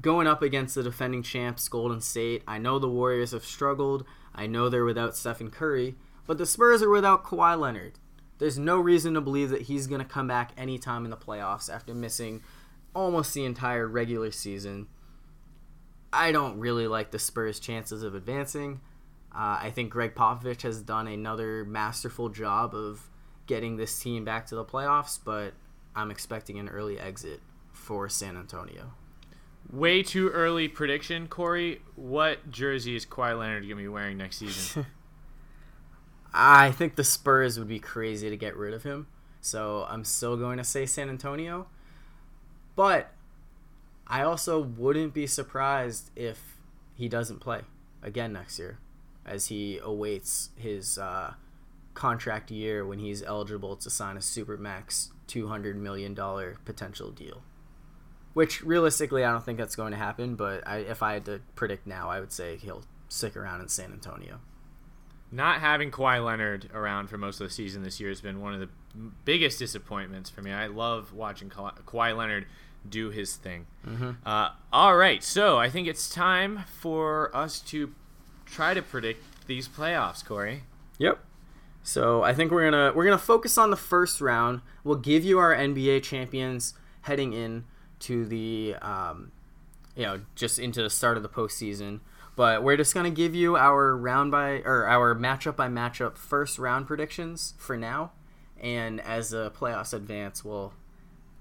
going up against the defending champs, Golden State, I know the Warriors have struggled. I know they're without Stephen Curry, but the Spurs are without Kawhi Leonard. There's no reason to believe that he's going to come back anytime in the playoffs after missing almost the entire regular season. I don't really like the Spurs' chances of advancing. Uh, I think Gregg Popovich has done another masterful job of getting this team back to the playoffs, but I'm expecting an early exit for San Antonio. Way too early prediction, Corey. What jersey is Kawhi Leonard going to be wearing next season? <laughs> I think the Spurs would be crazy to get rid of him. So I'm still going to say San Antonio. But I also wouldn't be surprised if he doesn't play again next year as he awaits his uh, contract year when he's eligible to sign a supermax $200 million potential deal. Which realistically, I don't think that's going to happen. But I, if I had to predict now, I would say he'll stick around in San Antonio. Not having Kawhi Leonard around for most of the season this year has been one of the biggest disappointments for me. I love watching Ka- Kawhi Leonard do his thing. Mm-hmm. Uh, all right, so I think it's time for us to try to predict these playoffs, Corey. Yep. So I think we're gonna we're gonna focus on the first round. We'll give you our NBA champions heading in to the um, you know just into the start of the postseason. But we're just gonna give you our round by or our matchup by matchup first round predictions for now, and as the playoffs advance, we'll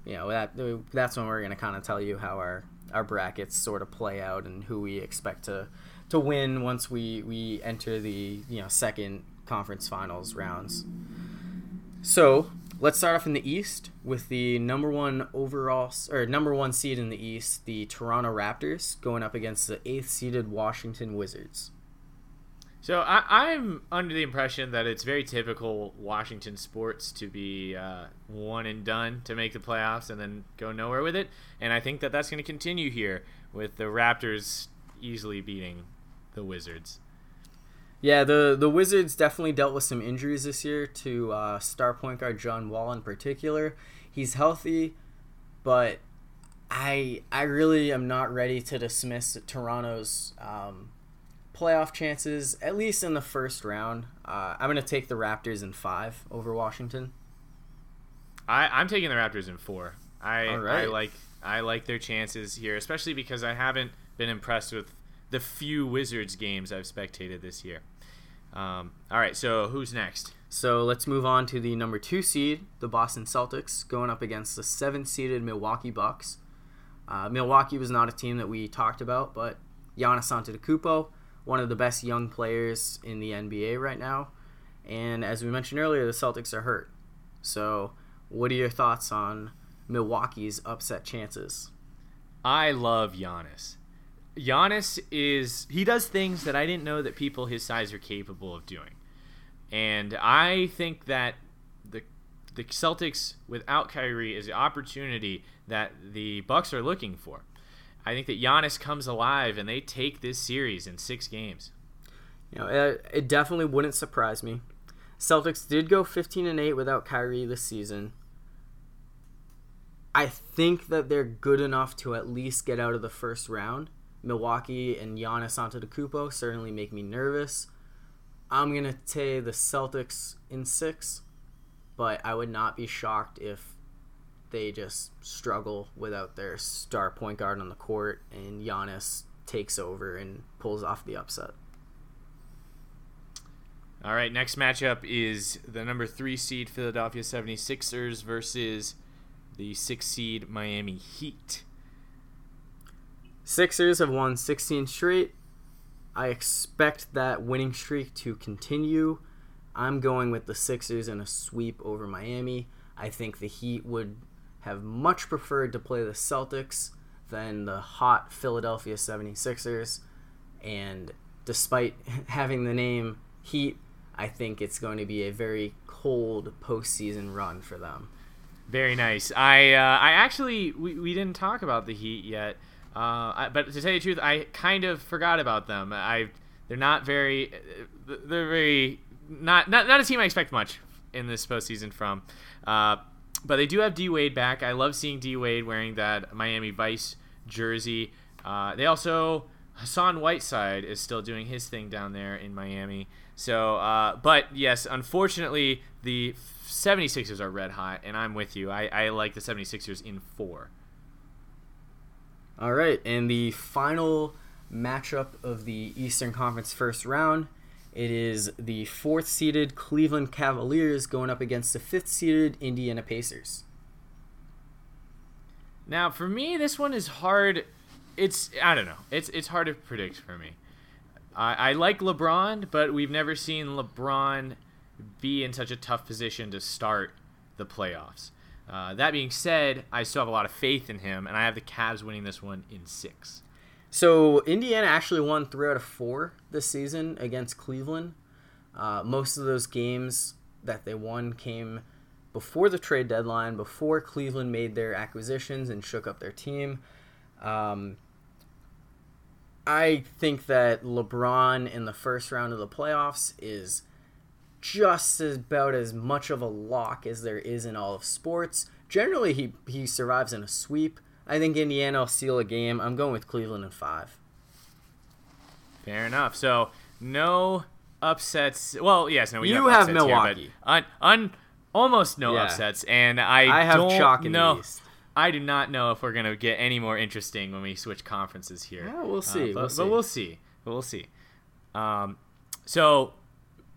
you know that that's when we're gonna kind of tell you how our our brackets sort of play out and who we expect to to win once we we enter the you know second conference finals rounds. So let's start off in the East with the number one overall or number one seed in the East, the Toronto Raptors, going up against the eighth seeded Washington Wizards. So I, am under the impression that it's very typical Washington sports to be uh, one and done to make the playoffs and then go nowhere with it, and I think that that's going to continue here with the Raptors easily beating the Wizards. Yeah, the the Wizards definitely dealt with some injuries this year to uh, star point guard John Wall in particular. He's healthy, but I I really am not ready to dismiss Toronto's um, playoff chances at least in the first round. Uh, I'm gonna take the Raptors in five over Washington. I I'm taking the Raptors in four. I I like I like their chances here, especially because I haven't been impressed with the few Wizards games I've spectated this year. Um, all right, so who's next? So let's move on to the number two seed, the Boston Celtics, going up against the seventh seeded Milwaukee Bucks. Uh, Milwaukee was not a team that we talked about, but Giannis Antetokounmpo, one of the best young players in the NBA right now, and as we mentioned earlier, the Celtics are hurt. So, what are your thoughts on Milwaukee's upset chances? I love Giannis. Giannis is he does things that I didn't know that people his size are capable of doing. And I think that the the Celtics without Kyrie is the opportunity that the Bucks are looking for. I think that Giannis comes alive and they take this series in 6 games. You know, it, it definitely wouldn't surprise me. Celtics did go 15 and 8 without Kyrie this season. I think that they're good enough to at least get out of the first round. Milwaukee and Giannis Antetokounmpo certainly make me nervous. I'm gonna take the Celtics in six, but I would not be shocked if they just struggle without their star point guard on the court and Giannis takes over and pulls off the upset. All right, next matchup is the number three seed Philadelphia 76ers versus the six seed Miami Heat. Sixers have won 16 straight. I expect that winning streak to continue. I'm going with the Sixers in a sweep over Miami. I think the Heat would have much preferred to play the Celtics. than the hot Philadelphia 76ers. And despite <laughs> having the name Heat, I think it's going to be a very cold postseason run for them. Very nice. I uh, I actually we, we didn't talk about the Heat yet, uh, I, but to tell you the truth, I kind of forgot about them. I they're not very they're very not not not a team I expect much in this postseason from. Uh, but they do have D Wade back. I love seeing D Wade wearing that Miami Vice jersey. Uh, they also Hassan Whiteside is still doing his thing down there in Miami. So, uh, but yes, unfortunately, the 76ers are red hot, and I'm with you. I, I like the 76ers in four. All right, and the final matchup of the Eastern Conference first round. It is the fourth seeded Cleveland Cavaliers going up against the fifth seeded Indiana Pacers. Now, for me, this one is hard. It's I don't know. It's it's hard to predict for me. I, I like LeBron, but we've never seen LeBron be in such a tough position to start the playoffs. Uh, that being said, I still have a lot of faith in him, and I have the Cavs winning this one in six. So Indiana actually won three out of four this season against Cleveland. Uh, most of those games that they won came before the trade deadline, before Cleveland made their acquisitions and shook up their team. Um, I think that LeBron in the first round of the playoffs is just about as much of a lock as there is in all of sports. Generally, he, he survives in a sweep. I think Indiana will seal a game. I'm going with Cleveland in five. Fair enough. So no upsets. Well, yes, no. We you have, have Milwaukee. Here, un, un, almost no yeah. upsets, and I I have don't chalk in know. the East. I do not know if we're gonna get any more interesting when we switch conferences here. Yeah, we'll see. Uh, but, we'll see. but we'll see. We'll see. Um, so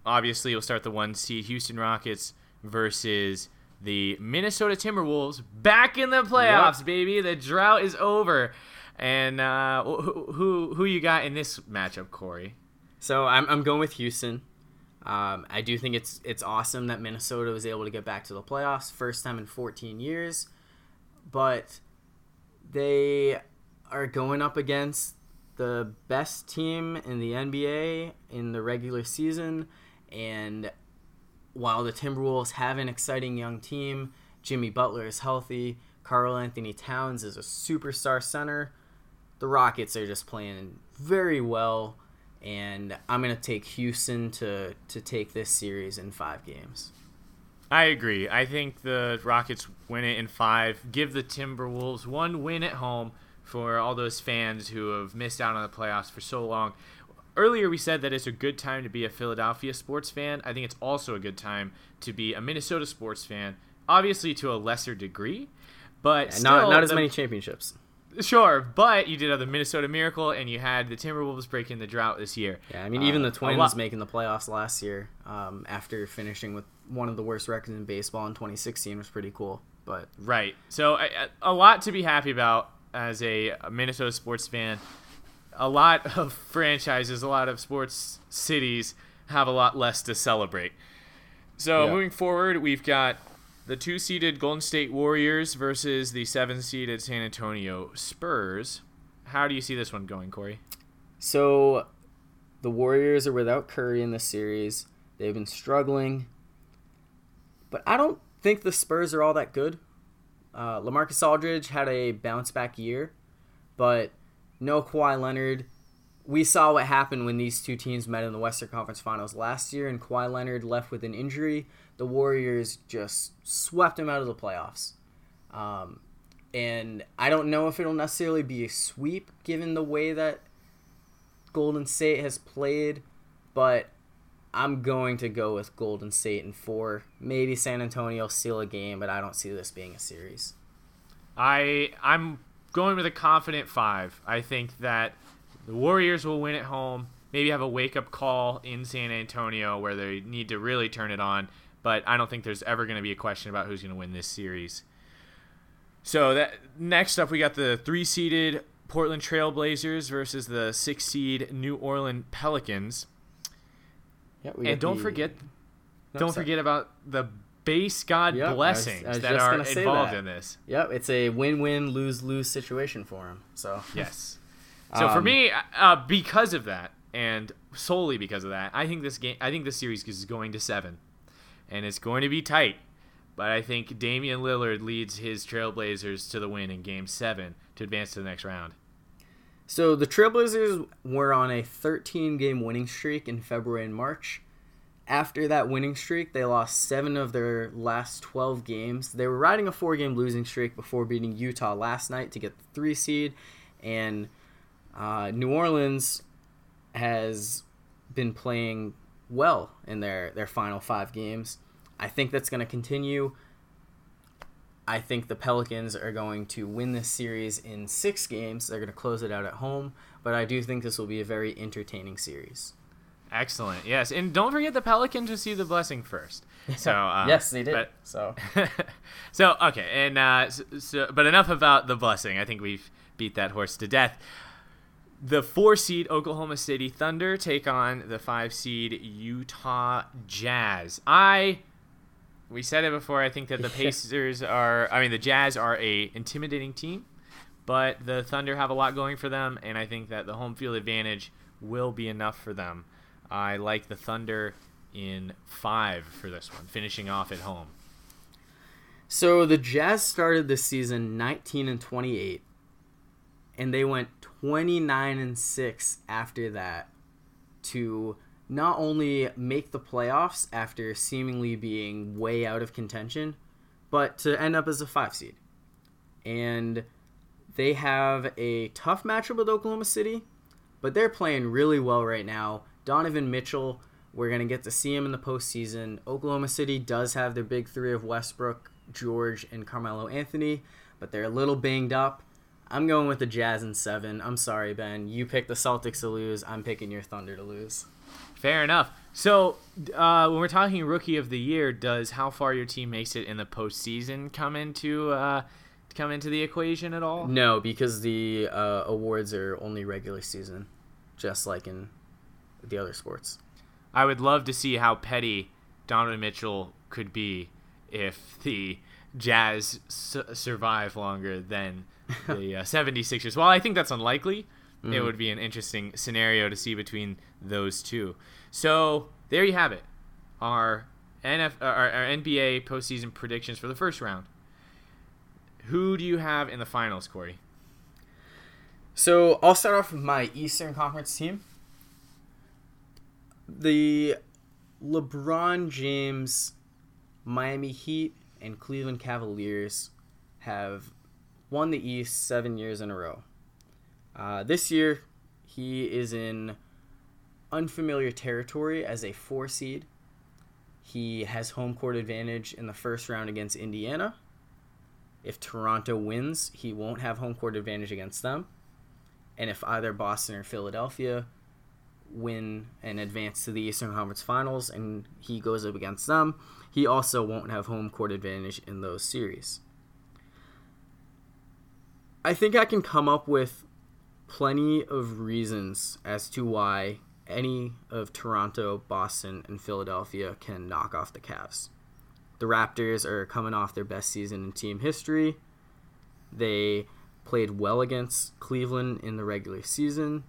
obviously we'll start the one seed Houston Rockets versus the Minnesota Timberwolves back in the playoffs, Yep. baby. The drought is over. And uh, who, who who you got in this matchup, Corey? So I'm, I'm going with Houston. Um, I do think it's it's awesome that Minnesota was able to get back to the playoffs, first time in 14 years. But they are going up against the best team in the NBA in the regular season, and while the Timberwolves have an exciting young team, Jimmy Butler is healthy, Karl-Anthony Towns is a superstar center. The Rockets are just playing very well and I'm gonna take Houston to to take this series in five games. I agree. I think the Rockets win it in five. Give the Timberwolves one win at home for all those fans who have missed out on the playoffs for so long. Earlier, we said that it's a good time to be a Philadelphia sports fan. I think it's also a good time to be a Minnesota sports fan, obviously to a lesser degree, but And still, not not as the- many championships. Sure, but you did have the Minnesota Miracle, and you had the Timberwolves breaking the drought this year. Yeah, I mean even Uh, the a Twins making the playoffs last year um, after finishing with one of the worst records in baseball in 2016 was pretty cool. But Right. So a, a lot to be happy about as a Minnesota sports fan. A lot of <laughs> franchises, a lot of sports cities have a lot less to celebrate. So Yeah. moving forward, we've got the two-seeded Golden State Warriors versus the seven-seeded San Antonio Spurs. How do you see this one going, Corey? so the Warriors are without Curry in the series. They've been struggling, but I don't think the Spurs are all that good. Uh, LaMarcus Aldridge had a bounce back year, but no Kawhi Leonard. We saw what happened when these two teams met in the Western Conference Finals last year, and Kawhi Leonard left with an injury. The Warriors just swept him out of the playoffs. Um, and I don't know if it'll necessarily be a sweep given the way that Golden State has played, but I'm going to go with Golden State in four. Maybe San Antonio steal a game, but I don't see this being a series. I I'm going with a confident five. I think that the Warriors will win at home. Maybe have a wake up call in San Antonio where they need to really turn it on. But I don't think there's ever going to be a question about who's going to win this series. So that next up, we got the three seeded Portland Trailblazers versus the six seed New Orleans Pelicans. Yeah, we And don't the- forget, No, don't sorry. forget about the base God Yep, I was- blessings I was that are involved that. in this. Yep, it's a win-win, lose-lose situation for him. So Yes. So for Um, me, uh, because of that, and solely because of that, I think this game, I think this series is going to seven, and it's going to be tight. But I think Damian Lillard leads his Trailblazers to the win in Game Seven to advance to the next round. So the Trailblazers were on a 13 game winning streak in February and March. After that winning streak, they lost seven of their last 12 games. They were riding a four game losing streak before beating Utah last night to get the three seed. And uh, New Orleans has been playing well in their, their final five games. I think that's going to continue. I think the Pelicans are going to win this series in six games. They're going to close it out at home, but I do think this will be a very entertaining series. Excellent. Yes, and don't forget the Pelicans received the blessing first. So <laughs> uh, yes, they did. but- so <laughs> so okay, and uh, so, so, but enough about the blessing. I think we've beat that horse to death. The four seed Oklahoma City Thunder take on the five seed Utah Jazz. I we said it before. I think that the <laughs> Pacers are. I mean, the Jazz are a intimidating team, but the Thunder have a lot going for them, and I think that the home field advantage will be enough for them. I like the Thunder in five for this one, finishing off at home. So the Jazz started this season 19 and 28, and they went 29 and 6 after that to not only make the playoffs after seemingly being way out of contention, but to end up as a five seed. And they have a tough matchup with Oklahoma City, but they're playing really well right now. Donovan Mitchell, we're going to get to see him in the postseason. Oklahoma City does have their big three of Westbrook, George, and Carmelo Anthony, but they're a little banged up. I'm going with the Jazz in seven. I'm sorry, Ben. You picked the Celtics to lose. I'm picking your Thunder to lose. Fair enough. So, uh, when we're talking rookie of the year, does how far your team makes it in the postseason come into uh, come into the equation at all? No, because the uh, awards are only regular season, just like in the other sports. I would love to see how petty Donovan Mitchell could be if the Jazz su- survive longer than <laughs> the uh, 76ers. Well, I think that's unlikely. It would be an interesting scenario to see between those two. So there you have it. Our NF, uh, our, our NBA postseason predictions for the first round. Who do you have in the finals, Corey? So I'll start off with my Eastern Conference team. The LeBron James, Miami Heat, and Cleveland Cavaliers have won the East seven years in a row. Uh, this year, he is in unfamiliar territory as a four seed. He has home court advantage in the first round against Indiana. If Toronto wins, he won't have home court advantage against them. And if either Boston or Philadelphia win and advance to the Eastern Conference Finals and he goes up against them, he also won't have home court advantage in those series. I think I can come up with plenty of reasons as to why any of Toronto, Boston, and Philadelphia can knock off the Cavs. The Raptors are coming off their best season in team history. They played well against Cleveland in the regular season.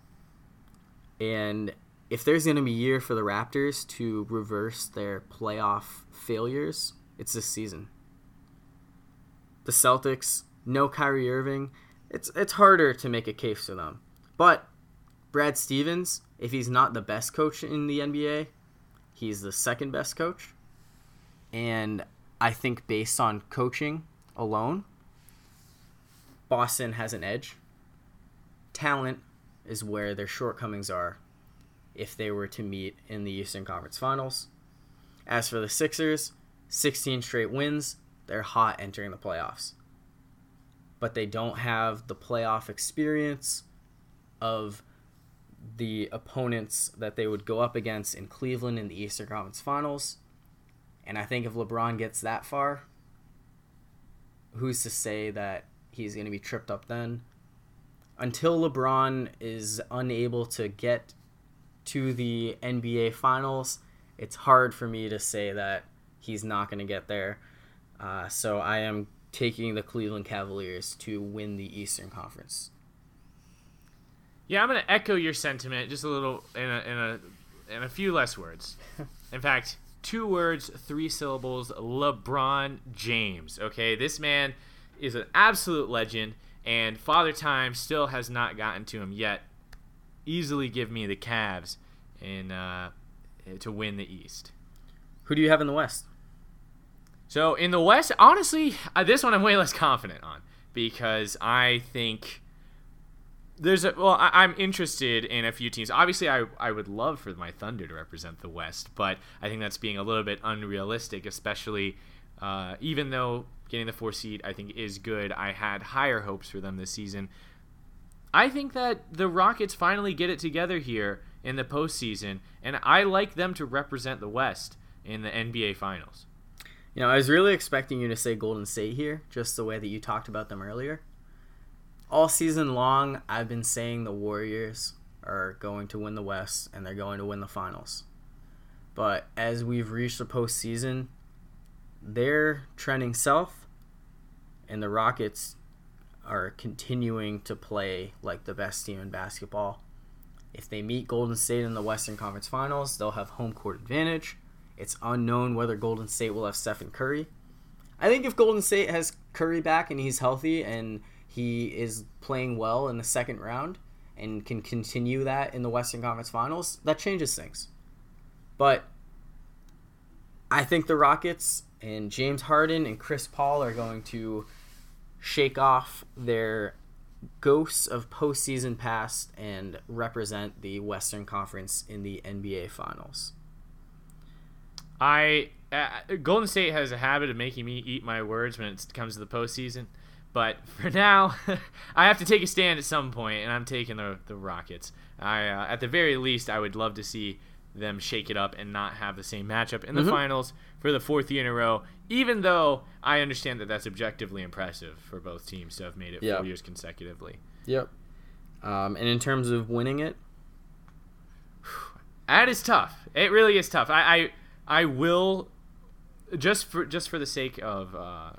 And if there's going to be a year for the Raptors to reverse their playoff failures, it's this season. The Celtics, no Kyrie Irving, it's it's harder to make a case for them. But Brad Stevens, if he's not the best coach in the NBA, he's the second best coach. And I think based on coaching alone, Boston has an edge. Talent is where their shortcomings are if they were to meet in the Eastern Conference Finals. As for the Sixers, 16 straight wins, they're hot entering the playoffs. But they don't have the playoff experience of the opponents that they would go up against in Cleveland in the Eastern Conference Finals. And I think if LeBron gets that far, who's to say that he's going to be tripped up then? Until LeBron is unable to get to the NBA Finals, it's hard for me to say that he's not going to get there. Uh, so I am taking the Cleveland Cavaliers to win the Eastern Conference. Yeah, I'm going to echo your sentiment just a little in a, in a, in a few less words. <laughs> In fact, two words, three syllables LeBron James. Okay, this man is an absolute legend, and Father Time still has not gotten to him yet. Easily give me the Cavs in, uh, to win the East. Who do you have in the West? So in the West, honestly, uh, this one I'm way less confident on because I think there's a well, I, am interested in a few teams. Obviously, I I would love for my Thunder to represent the West, but I think that's being a little bit unrealistic, especially uh, even though getting the four seed I think is good. I had higher hopes for them this season. I think that the Rockets finally get it together here in the postseason, and I like them to represent the West in the NBA Finals. You know, I was really expecting you to say Golden State here, just the way that you talked about them earlier. All season long, I've been saying the Warriors are going to win the West and they're going to win the finals. But as we've reached the postseason, they're trending south, and the Rockets are continuing to play like the best team in basketball. If they meet Golden State in the Western Conference Finals, they'll have home court advantage. It's unknown whether Golden State will have Stephen Curry. I think if Golden State has Curry back and he's healthy and he is playing well in the second round and can continue that in the Western Conference Finals, that changes things. But I think the Rockets and James Harden and Chris Paul are going to shake off their ghosts of postseason past and represent the Western Conference in the NBA Finals. I uh, Golden State has a habit of making me eat my words when it comes to the postseason. But <laughs> for now, <laughs> I have to take a stand at some point, and I'm taking the the Rockets. I uh, at the very least, I would love to see them shake it up and not have the same matchup in the mm-hmm. finals for the fourth year in a row. Even though I understand that that's objectively impressive for both teams to have made it yep. four years consecutively. Yep. Um, and in terms of winning it, <sighs> that is tough. It really is tough. I, I I will just for just for the sake of uh,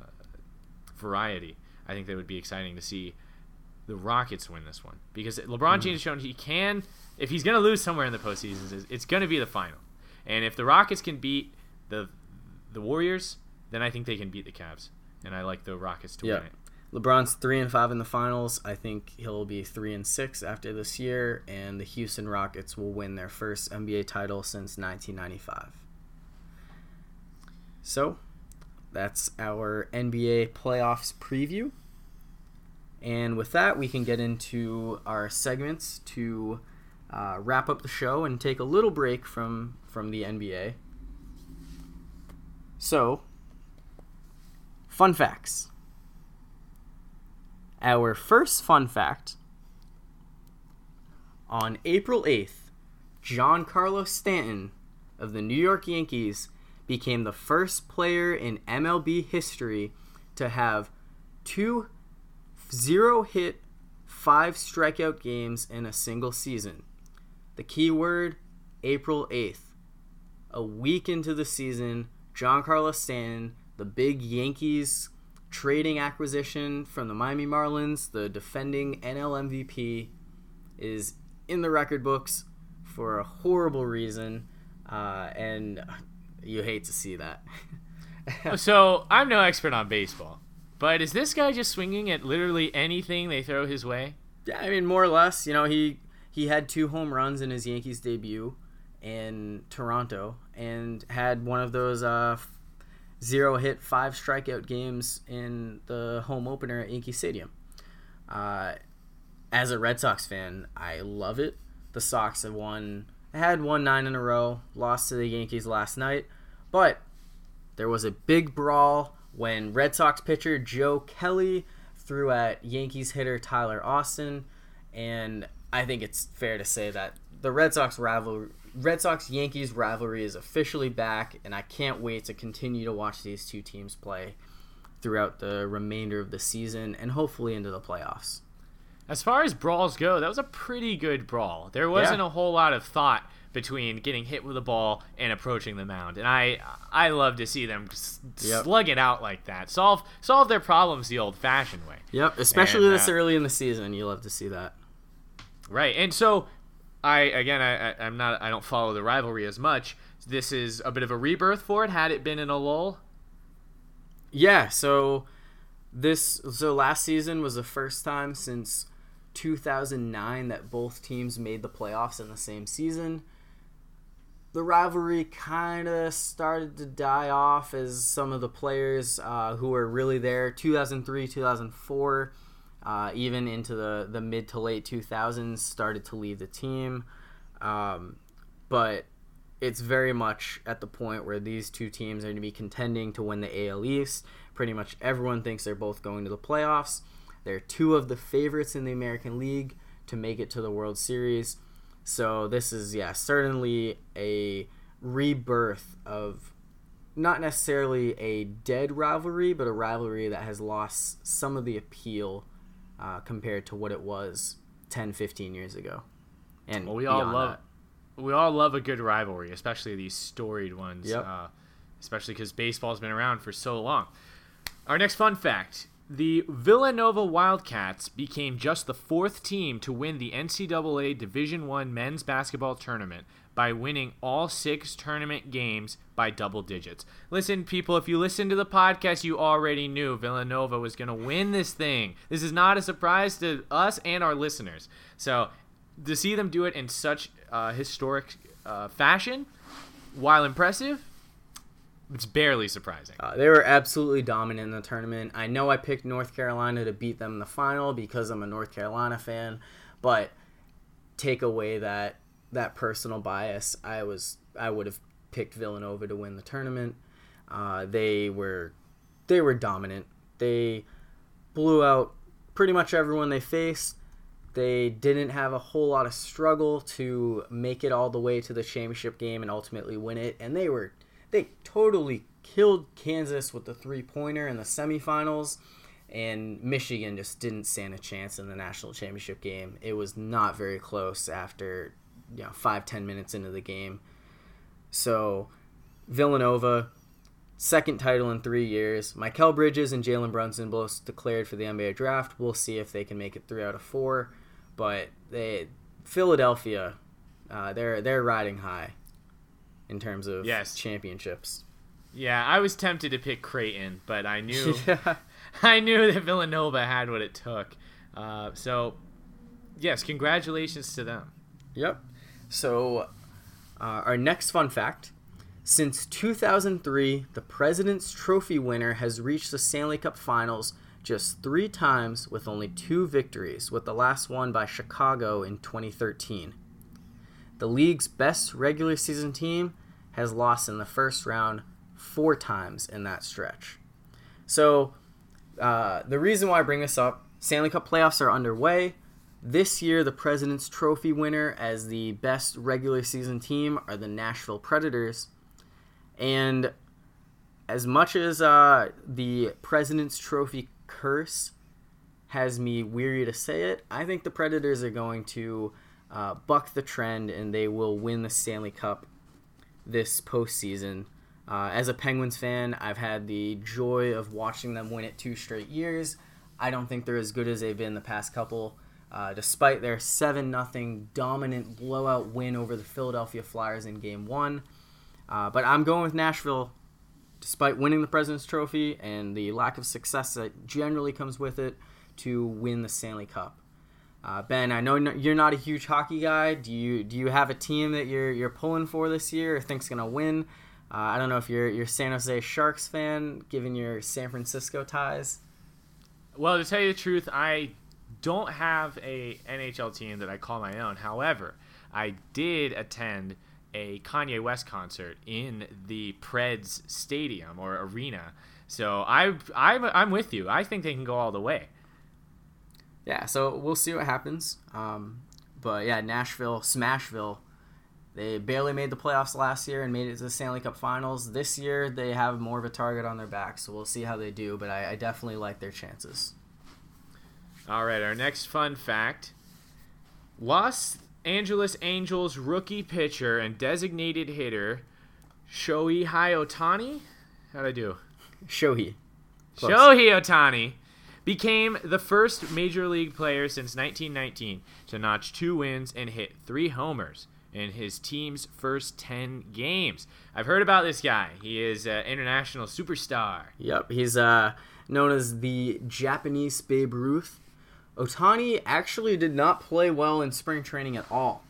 variety. I think that would be exciting to see the Rockets win this one because LeBron mm-hmm. James has shown he can. If he's going to lose somewhere in the postseason, it's going to be the final. And if the Rockets can beat the the Warriors, then I think they can beat the Cavs. And I like the Rockets to win it. LeBron's three and five in the finals. I think he'll be three and six after this year, and the Houston Rockets will win their first NBA title since 1995. So, that's our NBA playoffs preview. And with that, we can get into our segments to uh, wrap up the show and take a little break from from the NBA. So, fun facts. Our first fun fact on April 8th, Giancarlo Stanton of the New York Yankees became the first player in MLB history to have two zero hit, five strikeout games in a single season. The keyword April 8th. A week into the season, Giancarlo Stanton, the big Yankees trading acquisition from the Miami Marlins, the defending NL MVP, is in the record books for a horrible reason. Uh, and you hate to see that. <laughs> so I'm no expert on baseball, but is this guy just swinging at literally anything they throw his way? Yeah, I mean more or less. You know, he he had two home runs in his Yankees debut in Toronto, and had one of those uh, zero hit, five strikeout games in the home opener at Yankee Stadium. Uh, as a Red Sox fan, I love it. The Sox have won had won nine in a row, lost to the Yankees last night, but there was a big brawl when Red Sox pitcher Joe Kelly threw at Yankees hitter Tyler Austin, and I think it's fair to say that the Red Sox rivalry, Red Sox Yankees rivalry is officially back, and I can't wait to continue to watch these two teams play throughout the remainder of the season and hopefully into the playoffs. As far as brawls go, that was a pretty good brawl. There wasn't Yeah. a whole lot of thought between getting hit with a ball and approaching the mound, and I I love to see them Yep. slug it out like that. Solve solve their problems the old-fashioned way. Yep, especially And, this uh, early in the season, you love to see that. Right, and so I again I, I I'm not I don't follow the rivalry as much. This is a bit of a rebirth for it. Had it been in a lull, Yeah, so this so last season was the first time since 2009 that both teams made the playoffs in the same season. The rivalry kind of started to die off as some of the players uh, who were really there 2003, 2004, uh, even into the, the mid to late 2000s started to leave the team. Um, but it's very much at the point where these two teams are going to be contending to win the AL East. Pretty much everyone thinks they're both going to the playoffs. They're two of the favorites in the American League to make it to the World Series. So this is yeah, certainly a rebirth of not necessarily a dead rivalry, but a rivalry that has lost some of the appeal uh, compared to what it was 10, 15 years ago. And well, we all love that. we all love a good rivalry, especially these storied ones. Yep. Uh, especially because baseball's been around for so long. Our next fun fact: the Villanova Wildcats became just the fourth team to win the NCAA Division One men's basketball tournament by winning all six tournament games by double digits. Listen, people, if you listen to the podcast, you already knew Villanova was going to win this thing. This is not a surprise to us and our listeners. So to see them do it in such uh, historic uh, fashion, while impressive, it's barely surprising. Uh, they were absolutely dominant in the tournament. I know I picked North Carolina to beat them in the final because I'm a North Carolina fan, but take away that that personal bias, I was I would have picked Villanova to win the tournament. Uh, they were they were dominant. They blew out pretty much everyone they faced. They didn't have a whole lot of struggle to make it all the way to the championship game and ultimately win it. And they were they totally killed Kansas with the three pointer in the semifinals. And Michigan just didn't stand a chance in the national championship game. It was not very close after you know five ten minutes into the game. So Villanova, second title in three years. Mikal Bridges and Jalen Brunson both declared for the NBA draft. We'll see if they can make it three out of four. But they Philadelphia, uh, they're they're riding high in terms of Yes. championships. Yeah, I was tempted to pick Creighton, but I knew yeah. <laughs> <laughs> I knew that Villanova had what it took. Uh, so, yes, congratulations to them. Yep. So, uh, our next fun fact since 2003, the President's Trophy winner has reached the Stanley Cup finals just three times with only two victories, with the last one by Chicago in 2013. The league's best regular season team has lost in the first round four times in that stretch. So, uh, the reason why I bring this up Stanley Cup playoffs are underway. This year, the President's Trophy winner as the best regular season team are the Nashville Predators. And as much as uh, the President's Trophy curse has me weary to say it, I think the Predators are going to uh, buck the trend and they will win the Stanley Cup this postseason. Uh, as a Penguins fan, I've had the joy of watching them win it two straight years. I don't think they're as good as they've been the past couple. Uh, despite their 7 0 dominant blowout win over the Philadelphia Flyers in Game 1. Uh, but I'm going with Nashville, despite winning the President's Trophy and the lack of success that generally comes with it, to win the Stanley Cup. Uh, ben, I know you're not a huge hockey guy. Do you do you have a team that you're you're pulling for this year or think's gonna win? Uh, I don't know if you're you're San Jose Sharks fan, given your San Francisco ties. Well, to tell you the truth, I don't have a NHL team that I call my own. However, I did attend a Kanye West concert in the Preds Stadium or arena. So I, I'm, I'm with you. I think they can go all the way. Yeah, so we'll see what happens. Um, but yeah, Nashville, Smashville, they barely made the playoffs last year and made it to the Stanley Cup Finals. This year, they have more of a target on their back, so we'll see how they do. But I, I definitely like their chances. All right, our next fun fact Los Angeles Angels rookie pitcher and designated hitter Shohei Ohtani. How'd I do? Shohei. Close. Shohei Ohtani became the first major league player since 1919 to notch two wins and hit three homers in his team's first 10 games. I've heard about this guy. He is an international superstar. Yep, he's uh, known as the Japanese Babe Ruth. Ohtani actually did not play well in spring training at all.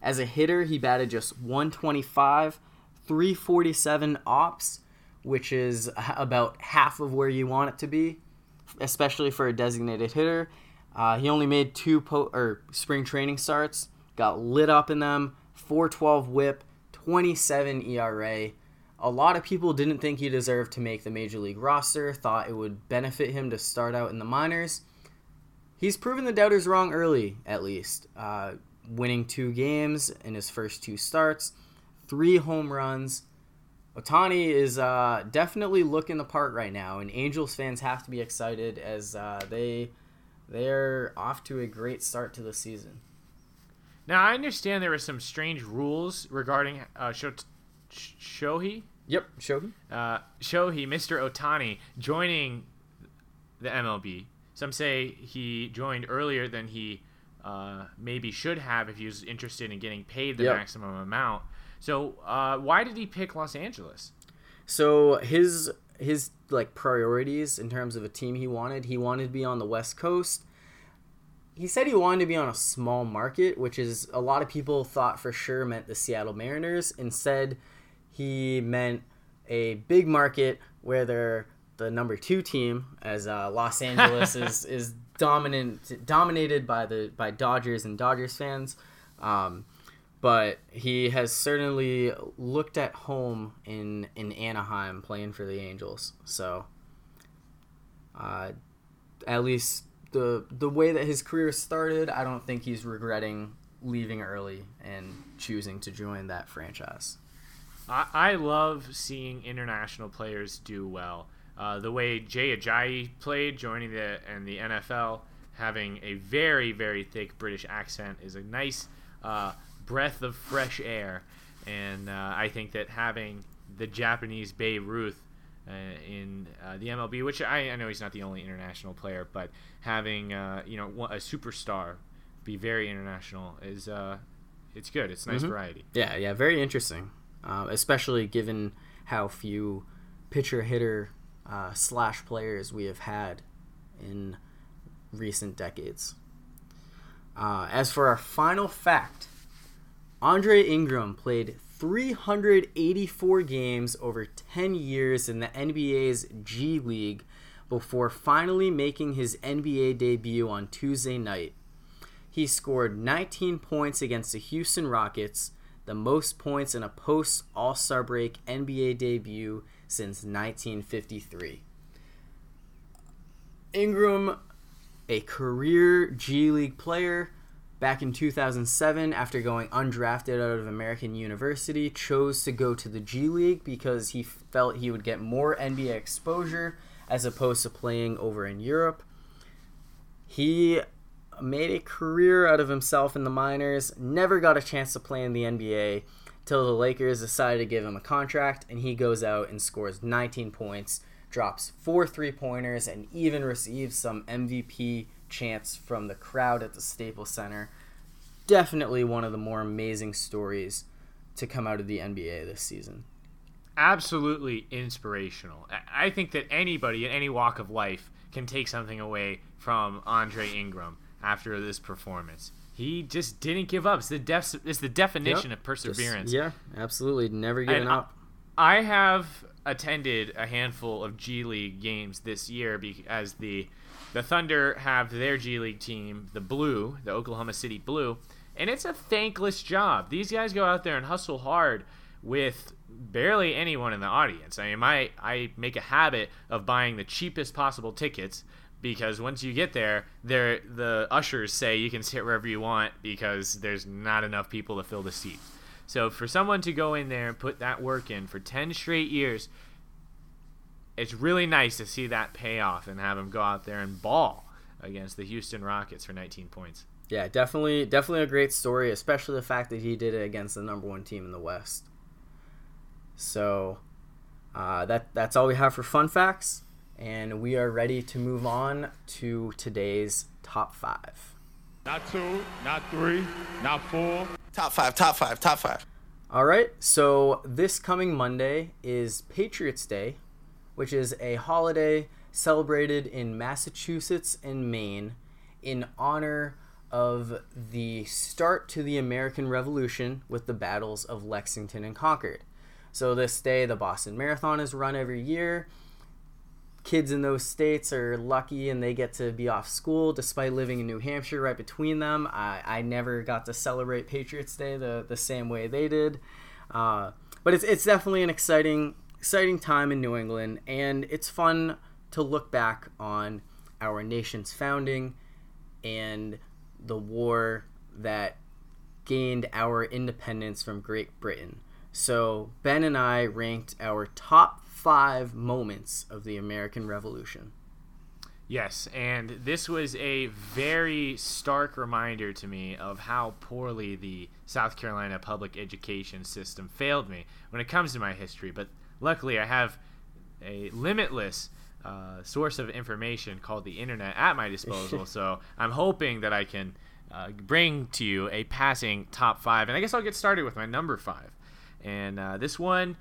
As a hitter, he batted just 125, 347 ops, which is <laughs> about half of where you want it to be, especially for a designated hitter. Uh, he only made two po- or spring training starts, got lit up in them, 412 whip, 27 ERA. A lot of people didn't think he deserved to make the major league roster, thought it would benefit him to start out in the minors. He's proven the doubters wrong early, at least. Uh, winning two games in his first two starts, three home runs. Ohtani is uh, definitely looking the part right now, and Angels fans have to be excited as uh, they they're off to a great start to the season. Now, I understand there were some strange rules regarding uh, Sho- Shohei. Yep, Shohei. Uh, Shohei, Mr. Ohtani, joining the MLB. Some say he joined earlier than he uh, maybe should have if he was interested in getting paid the Yep. maximum amount. So, uh, why did he pick Los Angeles? So his his like priorities in terms of a team he wanted, he wanted to be on the West Coast. He said he wanted to be on a small market, which is a lot of people thought for sure meant the Seattle Mariners. Instead, he meant a big market where they're the number two team, as uh, Los Angeles is <laughs> is dominant dominated by the by Dodgers and Dodgers fans. Um, but he has certainly looked at home in in Anaheim playing for the Angels. So, uh, at least the the way that his career started, I don't think he's regretting leaving early and choosing to join that franchise. I, I love seeing international players do well. Uh, the way Jay Ajayi played, joining the and the NFL, having a very very thick British accent is a nice uh, breath of fresh air, and uh, I think that having the Japanese Babe Ruth uh, in uh, the MLB, which I, I know he's not the only international player, but having uh, you know a superstar be very international is uh, it's good. It's nice Mhm. variety. Yeah, yeah, very interesting, especially given how few pitcher hitter uh, slash players we have had in recent decades. Uh, as for our final fact, Andre Ingram played 384 games over 10 years in the NBA's G League before finally making his NBA debut on Tuesday night. He scored 19 points against the Houston Rockets, the most points in a post All Star break NBA debut since 1953. Ingram, a career G League player, back in 2007, after going undrafted out of American University, chose to go to the G League because he felt he would get more NBA exposure as opposed to playing over in Europe. He made a career out of himself in the minors, never got a chance to play in the NBA till the Lakers decided to give him a contract, and he goes out and scores 19 points, drops four three pointers, and even receives some MVP chants from the crowd at the Staples Center. Definitely one of the more amazing stories to come out of the NBA this season. absolutely inspirational. I- I think that anybody in any walk of life can take something away from Andre Ingram after this performance. He just didn't give up. It's the def- it's the definition Yep. of perseverance. Just- yeah, absolutely. Never giving And I- up. I have attended a handful of G League games this year because the the Thunder have their G League team, the Blue, the Oklahoma City Blue, and it's a thankless job. These guys go out there and hustle hard with barely anyone in the audience. I mean, my I make a habit of buying the cheapest possible tickets because once you get there, there the ushers say you can sit wherever you want because there's not enough people to fill the seats. So for someone to go in there and put that work in for 10 straight years, it's really nice to see that pay off and have him go out there and ball. against the Houston Rockets for 19 points. Yeah, definitely, definitely a great story, especially the fact that he did it against the number one team in the West. So, uh, that that's all we have for fun facts, and we are ready to move on to today's top five. Not two, not three, not four. Top five, top five, top five. All right, so this coming Monday is Patriots Day, which is a holiday celebrated in Massachusetts and Maine in honor of the start to the American Revolution with the battles of Lexington and Concord. So, this day, the Boston Marathon is run every year. Kids in those states are lucky and they get to be off school despite living in New Hampshire right between them. I, I never got to celebrate Patriots Day the, the same way they did. Uh, but it's, it's definitely an exciting exciting time in New England, and it's fun to look back on our nation's founding and the war that gained our independence from Great Britain. So, Ben and I ranked our top five moments of the American Revolution. Yes, and this was a very stark reminder to me of how poorly the South Carolina public education system failed me when it comes to my history. But luckily, I have a limitless uh, source of information called the internet at my disposal. <laughs> so I'm hoping that I can uh, bring to you a passing top five. And I guess I'll get started with my number five. And uh, this one,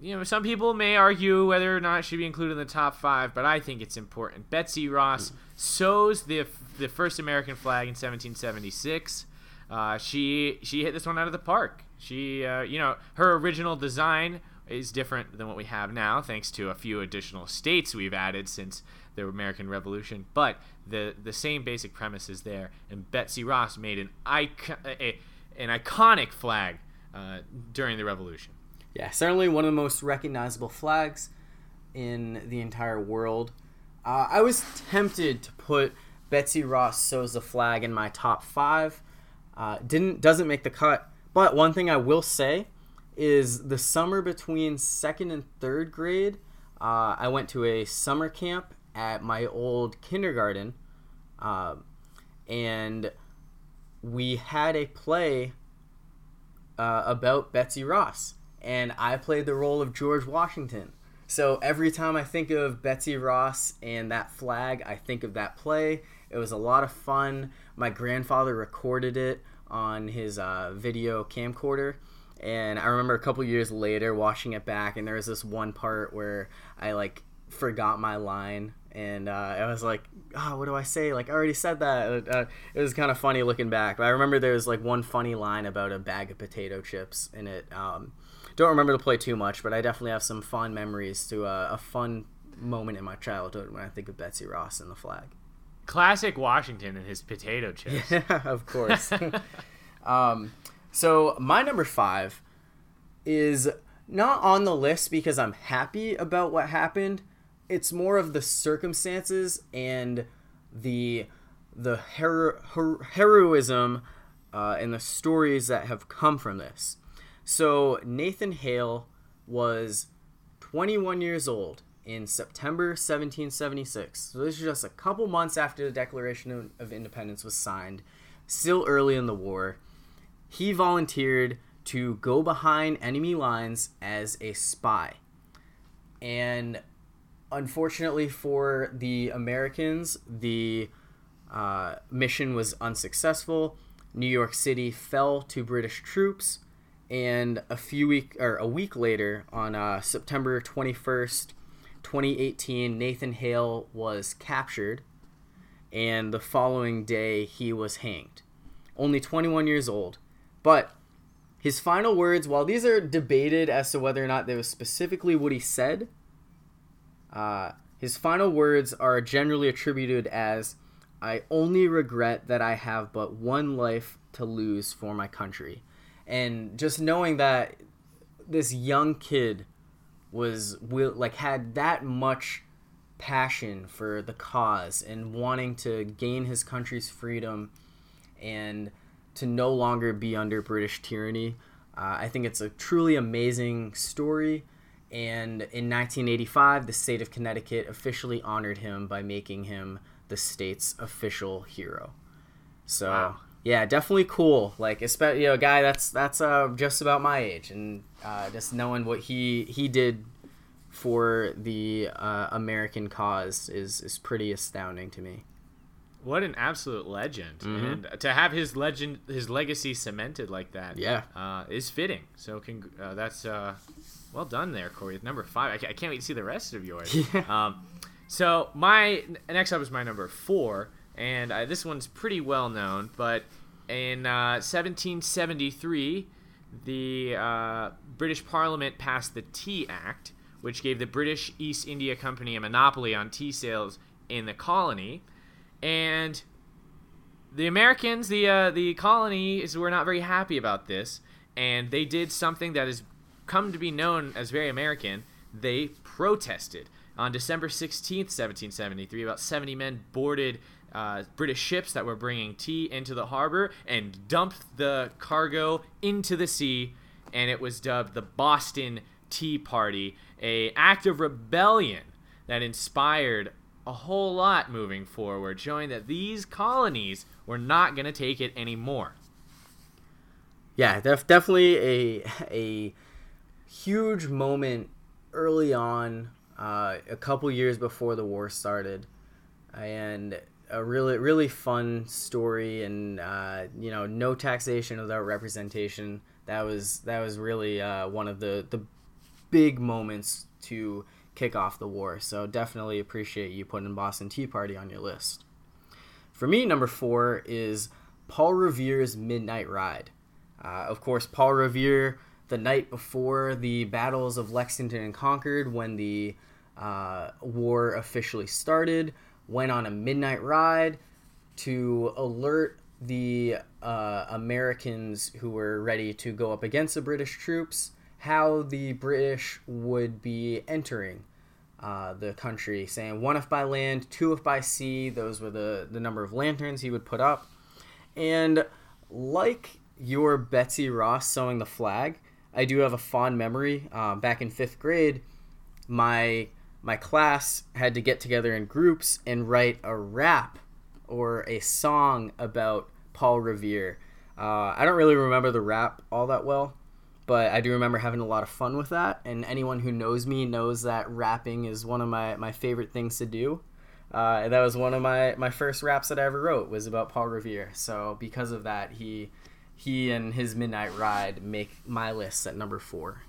you know, some people may argue whether or not it should be included in the top five, but I think it's important. Betsy Ross sews the the first American flag in 1776. Uh, she she hit this one out of the park. She, uh, you know, her original design is different than what we have now, thanks to a few additional states we've added since the American Revolution. But the the same basic premise is there, and Betsy Ross made an icon, a, an iconic flag uh, during the Revolution. Yeah, certainly one of the most recognizable flags in the entire world. Uh, I was tempted to put Betsy Ross sews the flag in my top five. Uh, didn't doesn't make the cut. But one thing I will say is the summer between second and third grade. Uh, I went to a summer camp at my old kindergarten, uh, and we had a play uh, about Betsy Ross, and I played the role of George Washington. So every time I think of Betsy Ross and that flag, I think of that play. It was a lot of fun. My grandfather recorded it on his uh, video camcorder. And I remember a couple years later watching it back, and there was this one part where I like forgot my line, and uh, I was like, "Oh, what do I say?" Like I already said that. Uh, it was kind of funny looking back. But I remember there was like one funny line about a bag of potato chips in it. Um, don't remember the play too much, but I definitely have some fond memories to uh, a fun moment in my childhood when I think of Betsy Ross and the flag. Classic Washington and his potato chips. <laughs> Yeah, of course. <laughs> um, so my number five is not on the list because I'm happy about what happened. It's more of the circumstances and the the hero- her- heroism uh, and the stories that have come from this. So Nathan Hale was 21 years old in September 1776. So this is just a couple months after the Declaration of Independence was signed, still early in the war. He volunteered to go behind enemy lines as a spy. And unfortunately for the Americans, the uh, mission was unsuccessful. New York City fell to British troops, and a few week or a week later, on uh, September twenty first, twenty eighteen, Nathan Hale was captured, and the following day he was hanged. Only twenty one years old, but his final words, while these are debated as to whether or not they was specifically what he said, uh, his final words are generally attributed as I only regret that I have but one life to lose for my country. And just knowing that this young kid was like had that much passion for the cause and wanting to gain his country's freedom and to no longer be under British tyranny. Uh, I think it's a truly amazing story. And in 1985, the state of Connecticut officially honored him by making him the state's official hero. So Wow. yeah, definitely cool. Like, especially you know, a guy that's that's uh, just about my age, and uh, just knowing what he he did for the uh, American cause is is pretty astounding to me. What an absolute legend, Mm-hmm. and to have his legend, his legacy cemented like that, Yeah. uh, is fitting. So, cong- uh, that's uh, well done there, Corey. with Number five. I, I can't wait to see the rest of yours. <laughs> Yeah. Um, so my next up is my number four, and uh, this one's pretty well known. But in uh, 1773, the uh, British Parliament passed the Tea Act, which gave the British East India Company a monopoly on tea sales in the colony, and the Americans, the uh, the colonies, were not very happy about this, and they did something that has come to be known as very American. They protested on December sixteenth, seventeen seventy three. About seventy men boarded uh, British ships that were bringing tea into the harbor and dumped the cargo into the sea, and it was dubbed the Boston Tea Party, a act of rebellion that inspired a whole lot moving forward, showing that these colonies were not going to take it anymore. Yeah, def- definitely a a huge moment early on, uh, a couple years before the war started, and a really really fun story. And uh, you know, no taxation without representation. That was that was really uh, one of the the big moments to kick off the war. So definitely appreciate you putting Boston Tea Party on your list. For me, number four is Paul Revere's Midnight Ride. Uh, of course, Paul Revere, the night before the battles of Lexington and Concord, when the uh, war officially started, went on a midnight ride to alert the uh, Americans who were ready to go up against the British troops how the British would be entering uh, the country, saying one if by land, two if by sea. Those were the, the number of lanterns he would put up. And like your Betsy Ross sewing the flag, I do have a fond memory. Uh, back in fifth grade, my my class had to get together in groups and write a rap or a song about Paul Revere. Uh, I don't really remember the rap all that well, but I do remember having a lot of fun with that. And anyone who knows me knows that rapping is one of my, my favorite things to do. Uh, and that was one of my, my first raps that I ever wrote was about Paul Revere. So because of that, he he and his Midnight Ride make my list at number four.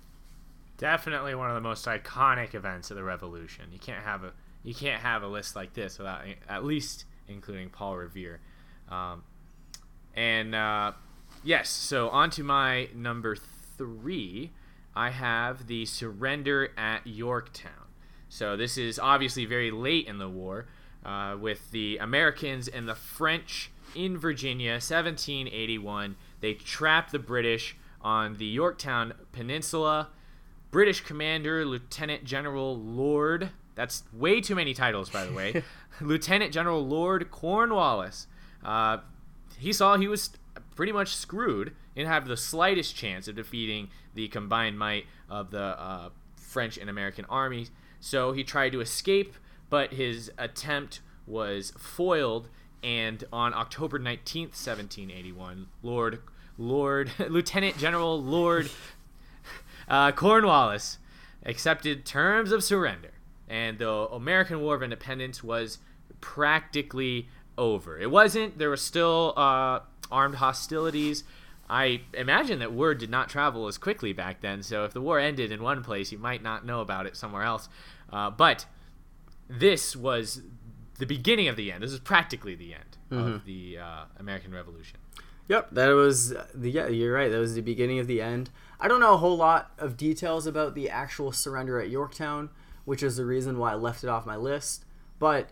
Definitely one of the most iconic events of the Revolution. You can't have a you can't have a list like this without at least including Paul Revere. Um, and uh, yes, so on to my number three. I have the surrender at Yorktown. So this is obviously very late in the war, uh, with the Americans and the French in Virginia, 1781. They trapped the British on the Yorktown Peninsula. British commander Lieutenant General Lord. That's way too many titles, by the way. <laughs> Lieutenant General Lord Cornwallis. Uh, he saw he was pretty much screwed and have the slightest chance of defeating the combined might of the uh, French and American armies. So he tried to escape, but his attempt was foiled. And on October 19th, 1781, Lord Lord <laughs> Lieutenant General Lord uh, Cornwallis accepted terms of surrender, and the American War of Independence was practically over. It wasn't. There were still uh, armed hostilities. I imagine that word did not travel as quickly back then. So if the war ended in one place, you might not know about it somewhere else. Uh, but this was the beginning of the end. This is practically the end of the uh, American Revolution. Yep, that was the yeah. You're right. That was the beginning of the end. I don't know a whole lot of details about the actual surrender at Yorktown, which is the reason why I left it off my list. But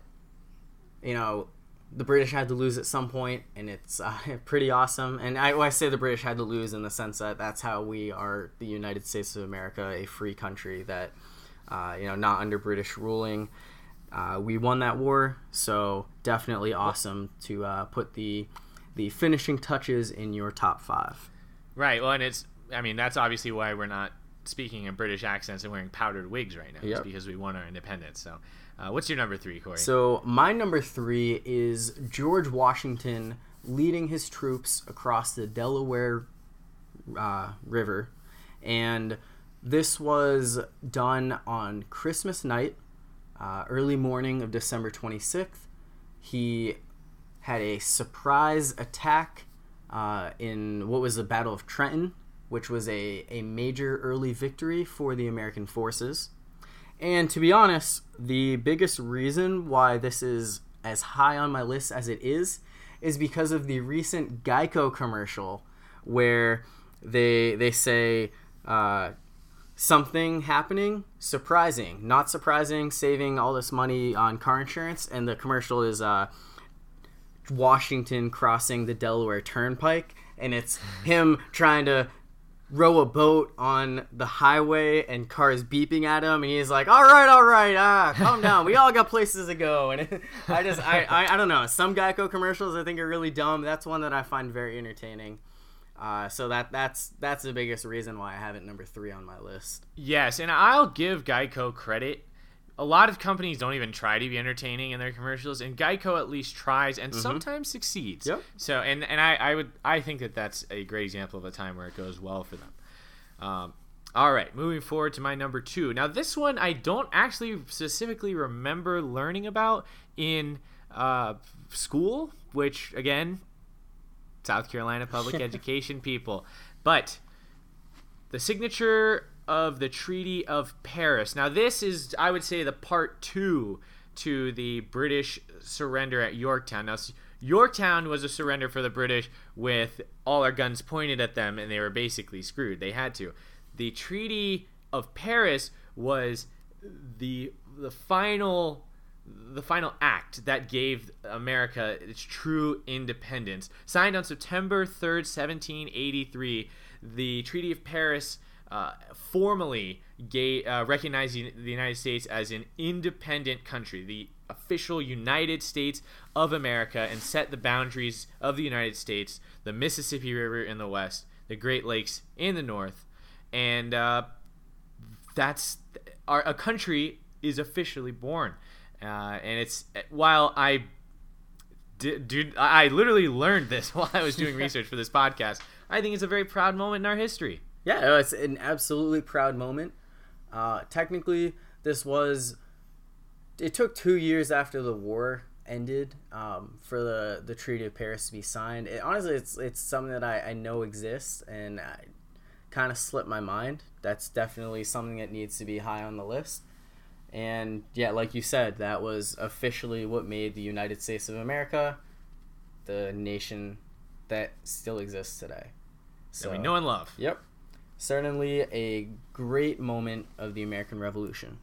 you know, the British had to lose at some point, and it's uh, <laughs> pretty awesome. And I, I say the British had to lose in the sense that that's how we are the United States of America, a free country that uh, you know not under British ruling. Uh, we won that war, so definitely awesome to uh, put the the finishing touches in your top five. Right. Well, and it's. I mean, that's obviously why we're not speaking in British accents and wearing powdered wigs right now. It's because we won our independence. So, uh, what's your number three, Corey? So my number three is George Washington leading his troops across the Delaware uh, River, and this was done on Christmas night, uh, early morning of December 26th. He had a surprise attack uh, in what was the Battle of Trenton, which was a, a major early victory for the American forces. And to be honest, the biggest reason why this is as high on my list as it is is because of the recent Geico commercial where they they say uh, something happening surprising, not surprising, saving all this money on car insurance, and the commercial is uh, Washington crossing the Delaware Turnpike, and it's him trying to row a boat on the highway and cars beeping at him and he's like all right all right ah calm down. We all got places to go. And <laughs> i just I, I i don't know. Some geico commercials i think are really dumb. That's one that i find very entertaining. Uh, so that that's that's the biggest reason why i have it number three on my list. Yes, and I'll give Geico credit. A lot of companies don't even try to be entertaining in their commercials, and Geico at least tries and sometimes succeeds. Yep. So, and and I, I would I think that that's a great example of a time where it goes well for them. Um, all right, moving forward to my number two. Now, this one I don't actually specifically remember learning about in uh, school, which again, South Carolina public <laughs> education people, but the signature of the Treaty of Paris. Now, this is, I would say, the part two to the British surrender at Yorktown. Now, Yorktown was a surrender for the British with all our guns pointed at them, and they were basically screwed. They had to. The Treaty of Paris was the the final the final act that gave America its true independence. Signed on September 3rd, 1783, the Treaty of Paris uh, formally gave, uh, recognizing the United States as an independent country, the official United States of America, and set the boundaries of the United States, the Mississippi River in the west, the Great Lakes in the north, and uh, that's our a country is officially born, uh, and it's while I did, dude, I I literally learned this <laughs> while I was doing <laughs> research for this podcast. I think it's a very proud moment in our history. Yeah, no, it's an absolutely proud moment. Uh, technically, this was. It took two years after the war ended um, for the, the Treaty of Paris to be signed. It, honestly, it's it's something that I, I know exists and I kind of slipped my mind. That's definitely something that needs to be high on the list. And yeah, like you said, that was officially what made the United States of America the nation that still exists today. So we know and love. Yep. Certainly a great moment of the American Revolution.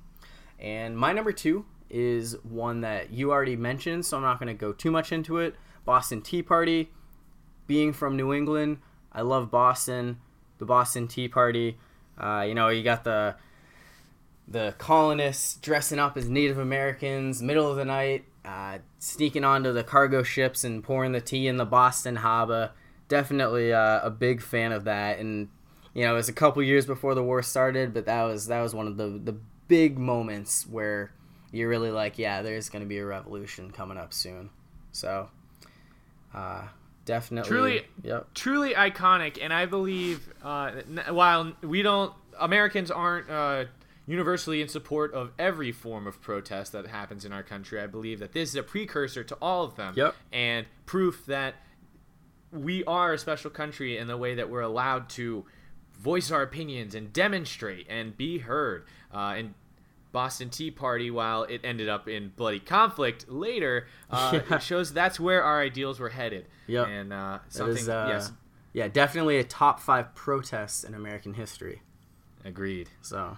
And my number two is one that you already mentioned, so I'm not going to go too much into it. Boston Tea Party. Being from New England, I love Boston. The Boston Tea Party. Uh, you know, you got the the colonists dressing up as Native Americans, middle of the night, uh, sneaking onto the cargo ships and pouring the tea in the Boston harbor. Definitely uh, a big fan of that, and you know, it was a couple years before the war started, but that was that was one of the the big moments where you're really like, yeah, there's going to be a revolution coming up soon. So, uh, definitely, Truly- yep, truly iconic and i believe uh, while we don't americans aren't uh, universally in support of every form of protest that happens in our country i believe that this is a precursor to all of them Yep. and proof that we are a special country in the way that we're allowed to voice our opinions and demonstrate and be heard uh, and Boston Tea Party, while it ended up in bloody conflict later, uh, <laughs> Yeah. it shows that's where our ideals were headed. Yep. And uh, something, is, uh, yes, yeah, definitely a top five protest in American history. agreed. So,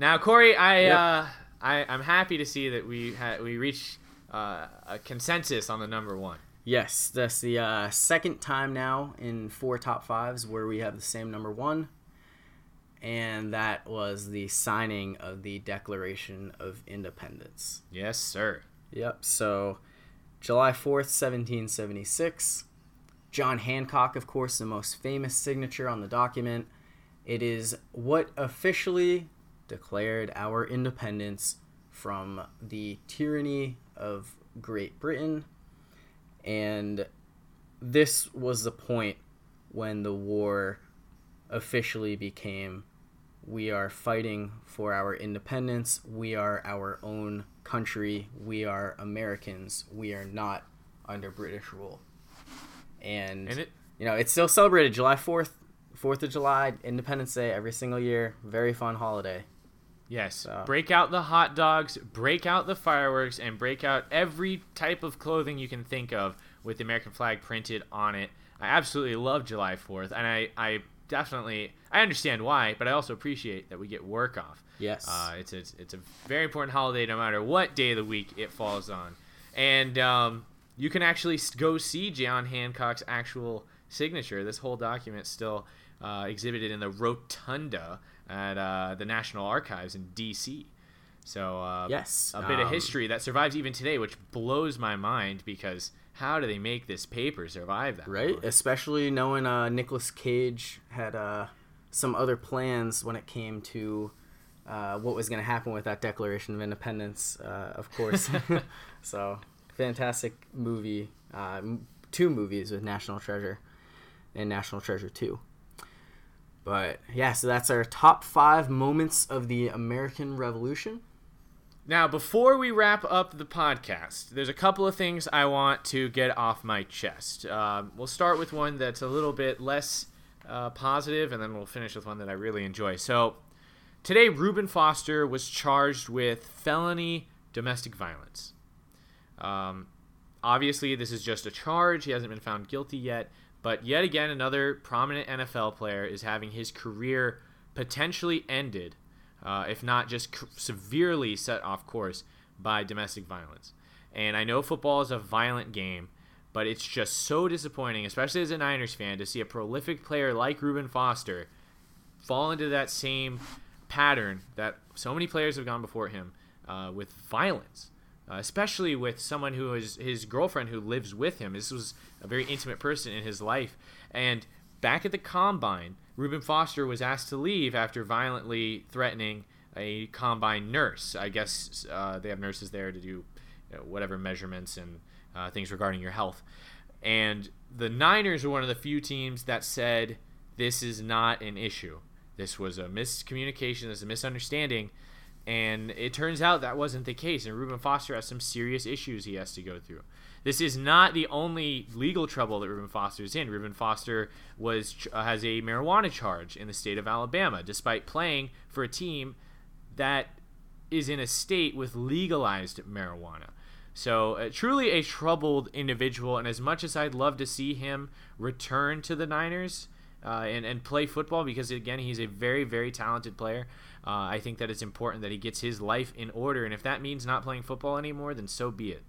Now, Corey, I, Yep. uh, I I'm happy to see that we had we reached uh, a consensus on the number one. Yes, that's the uh, second time now in four top fives where we have the same number one, and that was the signing of the Declaration of Independence. Yes, sir. Yep. So, July 4th, 1776. John Hancock, of course, the most famous signature on the document. It is what officially declared our independence from the tyranny of Great Britain. And this was the point when the war officially became we are fighting for our independence. We are our own country. We are Americans. We are not under British rule. And, And it- you know, it's still celebrated July 4th, 4th of July, Independence Day every single year. Very fun holiday. Yes. So- Break out the hot dogs, break out the fireworks, and break out every type of clothing you can think of with the American flag printed on it. I absolutely love July 4th, and I, I definitely I understand why, but I also appreciate that we get work off. Yes. Uh, it's, it's it's a very important holiday, no matter what day of the week it falls on, and um, you can actually go see John Hancock's actual signature. This whole document still uh, exhibited in the rotunda at uh, the National Archives in D.C. So uh, Yes, a bit of um, history that survives even today, which blows my mind because how do they make this paper survive that? right? long? Especially knowing uh, Nicolas Cage had uh, some other plans when it came to uh, what was going to happen with that Declaration of Independence, uh, of course. <laughs> <laughs> so, fantastic movie. Uh, two movies with National Treasure and National Treasure 2. But yeah, so that's our top five moments of the American Revolution. Now, before we wrap up the podcast, there's a couple of things I want to get off my chest. Um, we'll start with one that's a little bit less uh, positive, and then we'll finish with one that I really enjoy. So, today, Reuben Foster was charged with felony domestic violence. Um, obviously, this is just a charge. He hasn't been found guilty yet. But yet again, another prominent NFL player is having his career potentially ended, uh, if not just c- severely set off course by domestic violence. And I know football is a violent game, but it's just so disappointing, especially as a Niners fan, to see a prolific player like Reuben Foster fall into that same pattern that so many players have gone before him uh, with violence, uh, especially with someone who is his girlfriend who lives with him. This was a very intimate person in his life. And back at the combine, Reuben Foster was asked to leave after violently threatening a combine nurse. I guess uh, they have nurses there to do you know, whatever measurements and uh, things regarding your health. And the Niners were one of the few teams that said this is not an issue. This was a miscommunication, this is a misunderstanding. And it turns out that wasn't the case. And Reuben Foster has some serious issues he has to go through. This is not the only legal trouble that Reuben Foster is in. Reuben Foster was uh, has a marijuana charge in the state of Alabama, despite playing for a team that is in a state with legalized marijuana. So, uh, truly a troubled individual. And as much as I'd love to see him return to the Niners uh, and, and play football, because again, he's a very, very talented player, uh, I think that it's important that he gets his life in order. And if that means not playing football anymore, then so be it.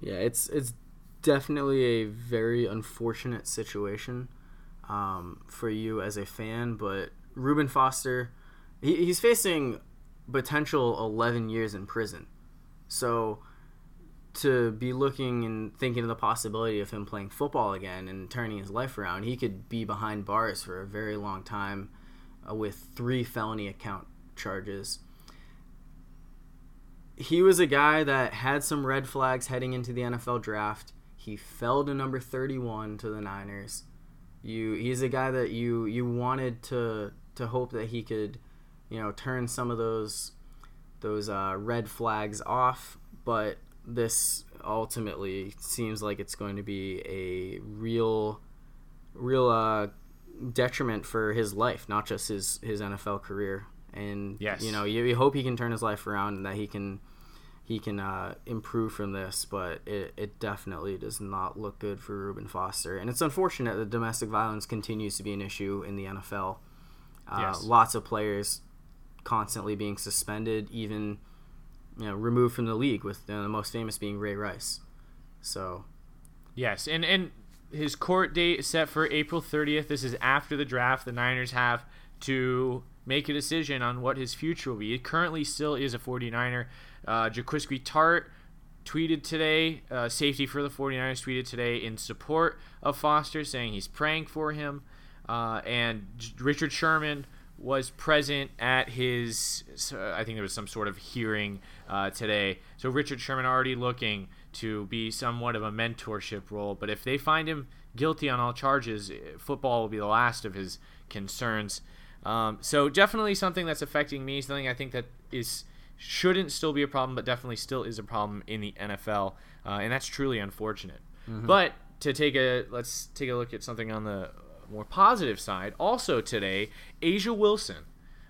Yeah, it's it's definitely a very unfortunate situation um, for you as a fan. But Reuben Foster, he, he's facing potential 11 years in prison. So to be looking and thinking of the possibility of him playing football again and turning his life around, he could be behind bars for a very long time uh, with three felony account charges he was a guy that had some red flags heading into the NFL draft. He fell to number 31 to the Niners. You he's a guy that you you wanted to to hope that he could, you know, turn some of those those uh, red flags off, but this ultimately seems like it's going to be a real real uh, detriment for his life, not just his his NFL career. And Yes. you know, you, you hope he can turn his life around and that he can he can uh, improve from this, but it, it definitely does not look good for Reuben Foster. And it's unfortunate that domestic violence continues to be an issue in the NFL. Uh, Yes. Lots of players constantly being suspended, even you know removed from the league. With you know, the most famous being Ray Rice. So Yes, and and his court date is set for April 30th. This is after the draft. The Niners have to make a decision on what his future will be. He currently still is a 49er. Uh, Jaquiski Tartt tweeted today, uh, safety for the 49ers tweeted today in support of Foster, saying he's praying for him. uh, and Richard Sherman was present at his. I think there was some sort of hearing uh, today. So Richard Sherman already looking to be somewhat of a mentorship role. But if they find him guilty on all charges, eh, football will be the last of his concerns. Um, so definitely something that's affecting me. Something I think that is shouldn't still be a problem, but definitely still is a problem in the NFL, uh, and that's truly unfortunate. Mm-hmm. But to take a let's take a look at something on the more positive side. Also today, A'ja Wilson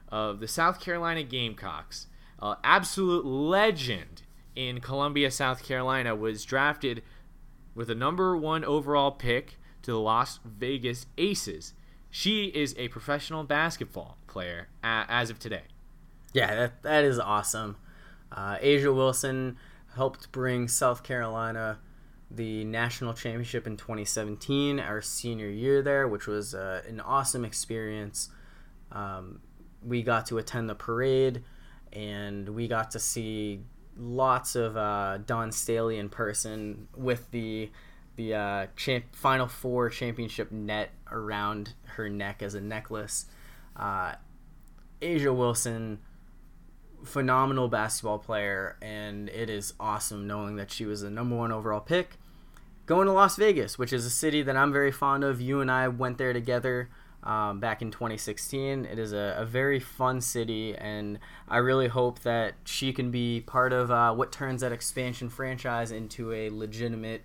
of the South Carolina Gamecocks, uh, absolute legend in Columbia, South Carolina, was drafted with a number one overall pick to the Las Vegas Aces. She is a professional basketball player as of today. Yeah, that, that is awesome. Uh, A'ja Wilson helped bring South Carolina the national championship in 2017, our senior year there, which was uh, an awesome experience. Um, we got to attend the parade, and we got to see lots of uh, Dawn Staley in person with the the uh, champ- Final Four championship net around her neck as a necklace. Uh, A'ja Wilson, phenomenal basketball player, and it is awesome knowing that she was the number one overall pick. Going to Las Vegas, which is a city that I'm very fond of. You and I went there together um, back in 2016. It is a, a, very fun city, and I really hope that she can be part of uh, what turns that expansion franchise into a legitimate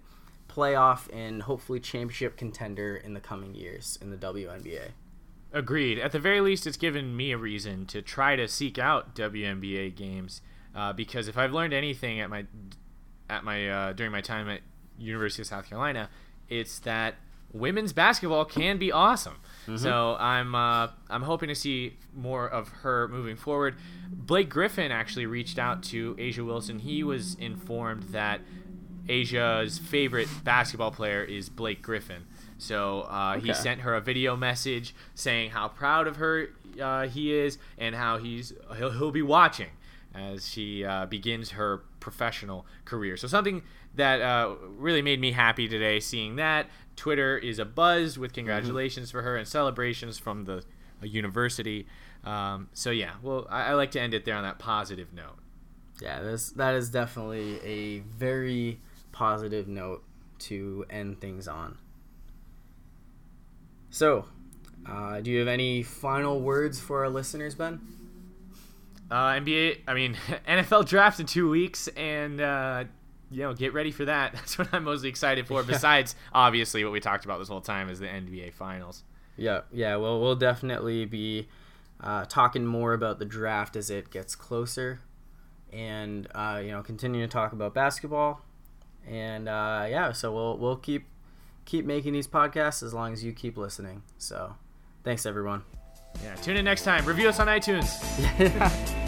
playoff and hopefully championship contender in the coming years in the WNBA. Agreed. At the very least, it's given me a reason to try to seek out WNBA games uh, because if I've learned anything at my at my uh, during my time at University of South Carolina, it's that women's basketball can be awesome. Mm-hmm. So I'm uh, I'm hoping to see more of her moving forward. Blake Griffin actually reached out to A'ja Wilson. He was informed that A'ja's favorite basketball player is Blake Griffin. So uh, okay. he sent her a video message saying how proud of her uh, he is and how he's he'll, he'll be watching as she uh, begins her professional career. So something that uh, really made me happy today seeing that Twitter is a buzz with congratulations mm-hmm. for her and celebrations from the university. Um, so yeah, well, I, I like to end it there on that positive note. Yeah, this that is definitely a very positive note to end things on. So, uh, do you have any final words for our listeners, Ben? Uh, NBA, I mean, <laughs> NFL draft in two weeks, and uh, you know, get ready for that. <laughs> That's what I'm mostly excited for. Besides, obviously, what we talked about this whole time is the NBA Finals. Yeah, yeah. Well, we'll definitely be uh, talking more about the draft as it gets closer, and uh, you know, continue to talk about basketball and uh, yeah, so we'll we'll keep keep making these podcasts as long as you keep listening. So thanks everyone. Yeah, tune in next time. Review us on iTunes. <laughs> <laughs>